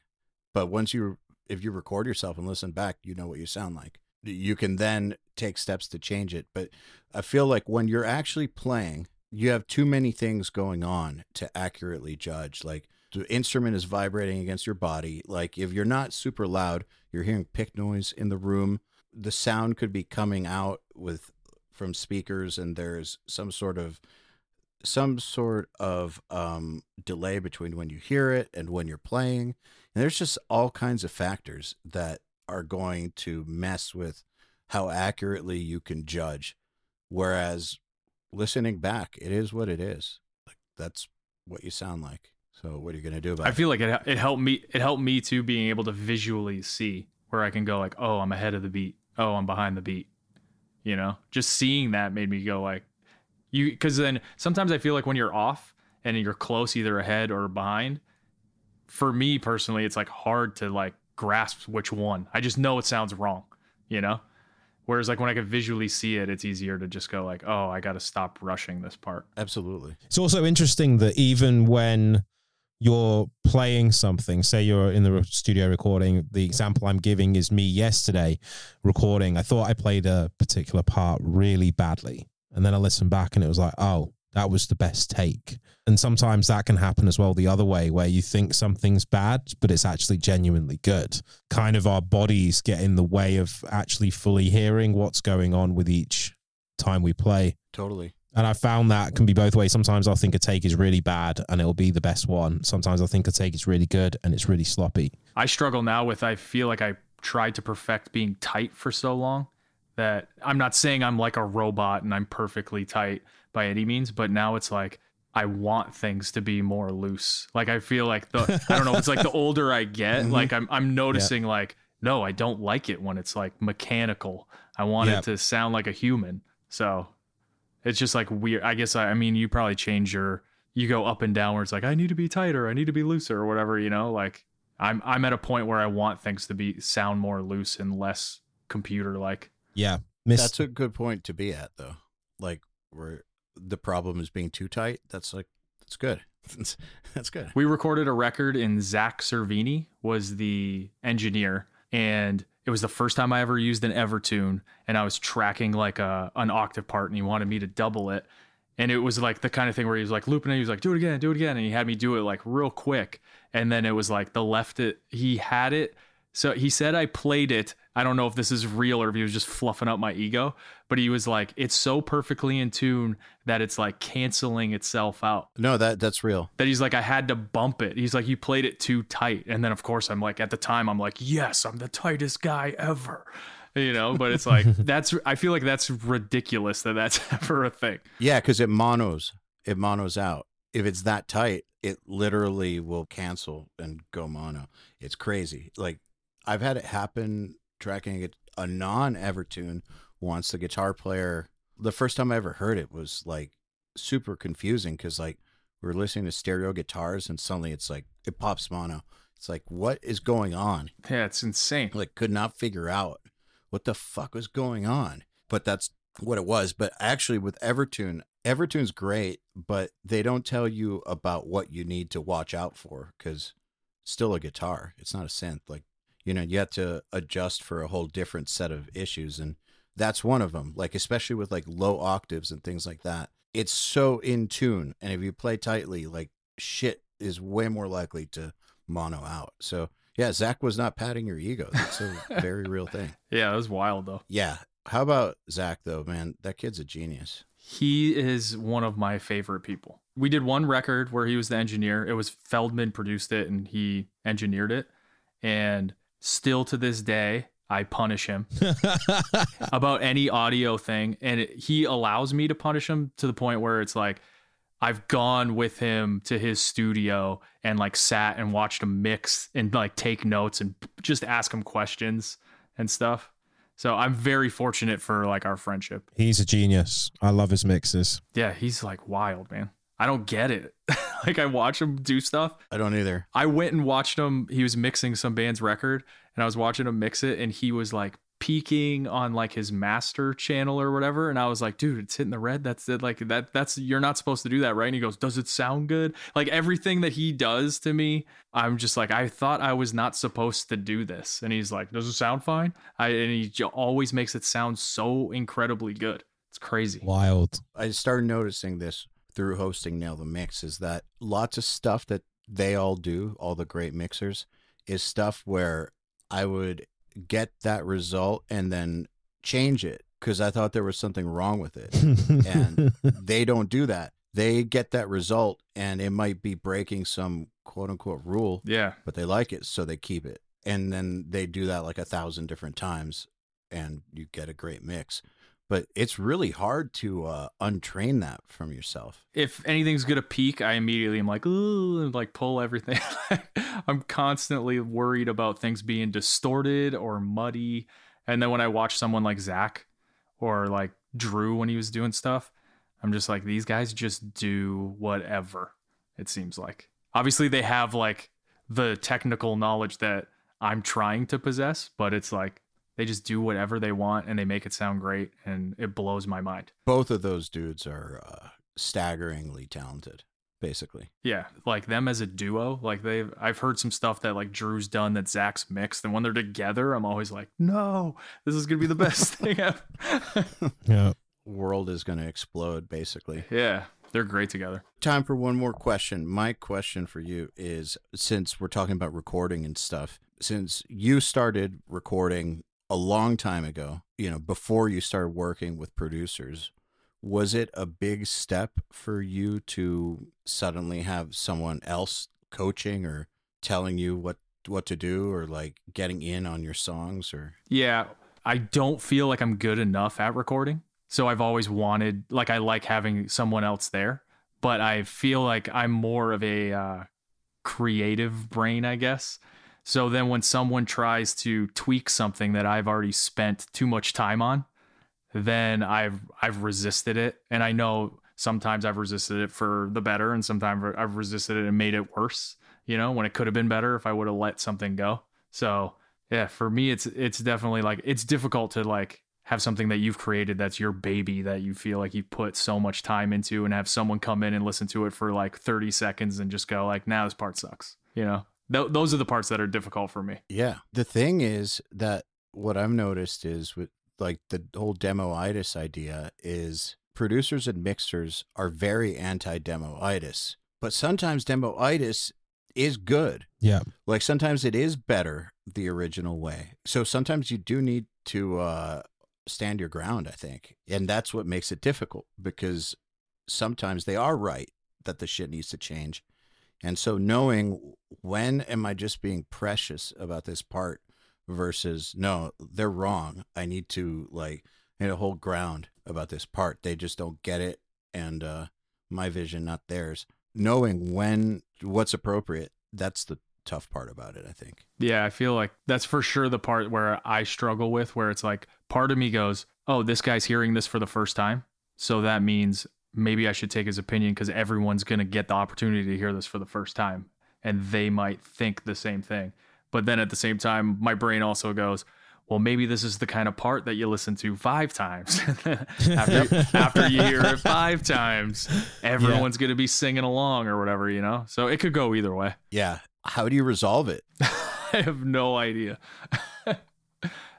but once you if you record yourself and listen back you know what you sound like. You can then take steps to change it but i feel like when you're actually playing you have too many things going on to accurately judge. Like the instrument is vibrating against your body. Like if you're not super loud you're hearing pick noise in the room the sound could be coming out with from speakers and there's some sort of some sort of um, delay between when you hear it and when you're playing. And there's just all kinds of factors that are going to mess with how accurately you can judge. Whereas listening back it is what it is. Like that's what you sound like. So what are you going to do about I it? i feel like it it helped me it helped me too being able to visually see where I can go like, oh, I'm ahead of the beat. Oh, I'm behind the beat. You know? Just seeing that made me go like you cuz then sometimes I feel like when you're off and you're close either ahead or behind, for me personally it's like hard to like grasp which one. I just know it sounds wrong, you know? Whereas like when I can visually see it, it's easier to just go like, "Oh, I got to stop rushing this part." absolutely It's also interesting that even when you're playing something, say you're in the studio recording, the example I'm giving is me yesterday recording. I thought I played a particular part really badly. And then I listened back and it was like, oh, that was the best take. And sometimes that can happen as well the other way, where you think something's bad, but it's actually genuinely good. Kind of our bodies get in the way of actually fully hearing what's going on with each time we play. totally And I found that can be both ways. Sometimes I'll think a take is really bad and it'll be the best one. Sometimes I'll think a take is really good and it's really sloppy. I struggle now with I feel like I tried to perfect being tight for so long that I'm not saying I'm like a robot and I'm perfectly tight by any means, but now it's like I want things to be more loose. Like I feel like the I don't know, it's like the older I get, mm-hmm. like I'm I'm noticing like no, I don't like it when it's like mechanical. I want it to sound like a human. So it's just like weird. I guess I, I mean you probably change your you go up and down where it's like I need to be tighter, I need to be looser or whatever, you know, like I'm I'm at a point where I want things to be sound more loose and less computer like. Yeah. Miss, That's a good point to be at, though. Like where the problem is being too tight. That's like that's good. That's, that's good. We recorded a record and Zakk Cervini was the engineer and it was the first time I ever used an Evertune and I was tracking like a an octave part and he wanted me to double it. And it was like the kind of thing where he was like looping it, he was like, do it again, do it again. And he had me do it like real quick. And then it was like the left it he had it. So he said I played it. I don't know if this is real or if he was just fluffing up my ego, but he was like, it's so perfectly in tune that it's like canceling itself out No, that that's real. that he's like, I had to bump it. He's like, you played it too tight. And then, of course, I'm like, at the time, I'm like, yes, I'm the tightest guy ever. You know, but it's like, that's, I feel like that's ridiculous that that's ever a thing. Yeah, because it monos. It monos out. If it's that tight, it literally will cancel and go mono. It's crazy. Like I've had it happen tracking a, a non Evertune once. The guitar player, the first time I ever heard it was like super confusing because like we are listening to stereo guitars and suddenly it's like it pops mono. It's like what is going on? Yeah, it's insane. like could not figure out what the fuck was going on. But that's what it was. But actually with Evertune, Evertune's great, but they don't tell you about what you need to watch out for because still a guitar. It's not a synth. Like, you know, you have to adjust for a whole different set of issues. And that's one of them. Like, especially with like low octaves and things like that. It's so in tune. And if you play tightly, like shit is way more likely to mono out. So Yeah, Zakk was not patting your ego. That's a very real thing. Yeah, it was wild though. Yeah. How about Zakk though, man? That kid's a genius. He is one of my favorite people. We did one record where he was the engineer. It was Feldmann produced it and he engineered it. And still to this day, I punish him about any audio thing. And it, he allows me to punish him to the point where it's like, I've gone with him to his studio and like sat and watched him mix and like take notes and just ask him questions and stuff. So I'm very fortunate for like our friendship. He's a genius. I love his mixes. Yeah, he's like wild, man. I don't get it. like I watch him do stuff. I don't either. I went and watched him. He was mixing some band's record, and I was watching him mix it, and he was like peaking on like his master channel or whatever. And I was like, dude, it's hitting the red. That's it. Like that. That's you're not supposed to do that, right? And he goes, does it sound good? Like everything that he does to me, I'm just like, I thought I was not supposed to do this. And he's like, does it sound fine? I and he j- always makes it sound so incredibly good. It's crazy. Wild. I started noticing this through hosting Nail the Mix is that lots of stuff that they all do, all the great mixers, is stuff where I would get that result and then change it because I thought there was something wrong with it. And they don't do that. They get that result and it might be breaking some quote unquote rule, Yeah. but they like it, so they keep it. And then they do that like a thousand different times and you get a great mix. But it's really hard to uh, untrain that from yourself. if anything's gonna peak, I immediately am like, ooh, like pull everything. I'm constantly worried about things being distorted or muddy. And then when I watch someone like Zakk or like Drew when he was doing stuff, I'm just like, these guys just do whatever, it seems like. Obviously, they have like the technical knowledge that I'm trying to possess, but it's like they just do whatever they want and they make it sound great. And it blows my mind. Both of those dudes are uh, staggeringly talented, basically. Yeah, like them as a duo, like they've I've heard some stuff that like Drew's done that Zakk's mixed, and when they're together, I'm always like, no, this is gonna be the best thing ever. Yeah. World is going to explode, basically. yeah, they're great together. Time for one more question. My question for you is since we're talking about recording and stuff, since you started recording a long time ago, you know, before you started working with producers, was it a big step for you to suddenly have someone else coaching or telling you what what to do or like getting in on your songs or Yeah, I don't feel like I'm good enough at recording, so I've always wanted like I like having someone else there, but I feel like I'm more of a uh, creative brain, I guess. So then when someone tries to tweak something that I've already spent too much time on, then I've I've resisted it, and I know sometimes I've resisted it for the better, and sometimes I've resisted it and made it worse. You know, when it could have been better if I would have let something go. So yeah, for me, it's it's definitely like it's difficult to like have something that you've created that's your baby that you feel like you put so much time into, and have someone come in and listen to it for like thirty seconds and just go like, "Now this part sucks." You know, Th- those are the parts that are difficult for me. Yeah. The thing is that what I've noticed is with like the whole demoitis idea is producers and mixers are very anti demoitis, but sometimes demoitis is good. Yeah. Like sometimes it is better the original way. So sometimes you do need to uh, stand your ground, I think. And that's what makes it difficult because sometimes they are right that the shit needs to change. And so knowing when am I just being precious about this part versus no, they're wrong. I need to like need to hold ground about this part. They just don't get it and uh my vision not theirs. Knowing when what's appropriate, that's the tough part about it, I think. Yeah, I feel like that's for sure the part where I struggle with, where it's like part of me goes, oh, this guy's hearing this for the first time. So that means maybe I should take his opinion because everyone's going to get the opportunity to hear this for the first time and they might think the same thing. But then at the same time, my brain also goes, well, maybe this is the kind of part that you listen to five times. after, after you hear it five times, everyone's going to be singing along or whatever, you know? So it could go either way. Yeah. How do you resolve it? I have no idea.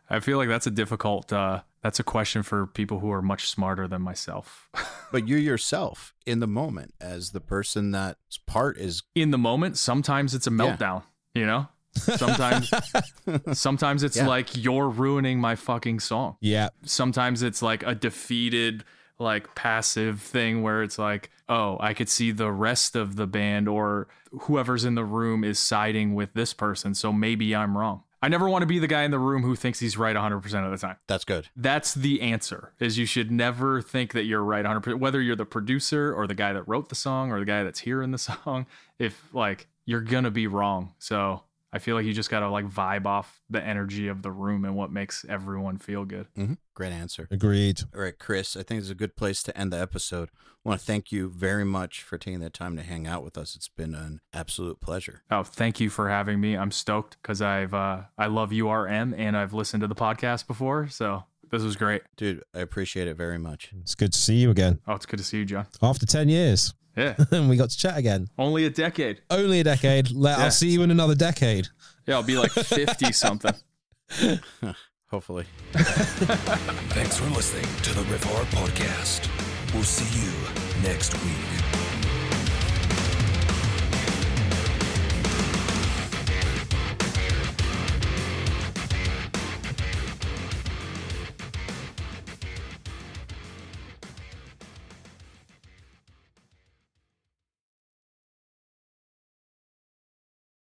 I feel like that's a difficult uh that's a question for people who are much smarter than myself. But you yourself in the moment as the person that's part is In the moment, sometimes it's a Yeah. meltdown, you know? Sometimes sometimes it's Yeah. like you're ruining my fucking song. Yeah. Sometimes it's like a defeated like passive thing where it's like, "Oh, I could see the rest of the band or whoever's in the room is siding with this person, so maybe I'm wrong." I never want to be the guy in the room who thinks he's right 100% of the time. That's good. That's the answer. Is you should never think that you're right 100% whether you're the producer or the guy that wrote the song or the guy that's here in the song. If like you're going to be wrong. So, I feel like you just got to like vibe off the energy of the room and what makes everyone feel good. hmm Great answer. Agreed. All right, Chris, I think it's a good place to end the episode. I want to thank you very much for taking the time to hang out with us. It's been an absolute pleasure. Oh, thank you for having me. I'm stoked cuz I've uh I love URM and I've listened to the podcast before, so this was great. Dude, I appreciate it very much. It's good to see you again. Oh, it's good to see you, John. After 10 years, Yeah. and we got to chat again. Only a decade. Only a decade. Let, Yeah. I'll see you in another decade. Yeah, I'll be like 50 something. Hopefully. Thanks for listening to the Riff Podcast. We'll see you next week.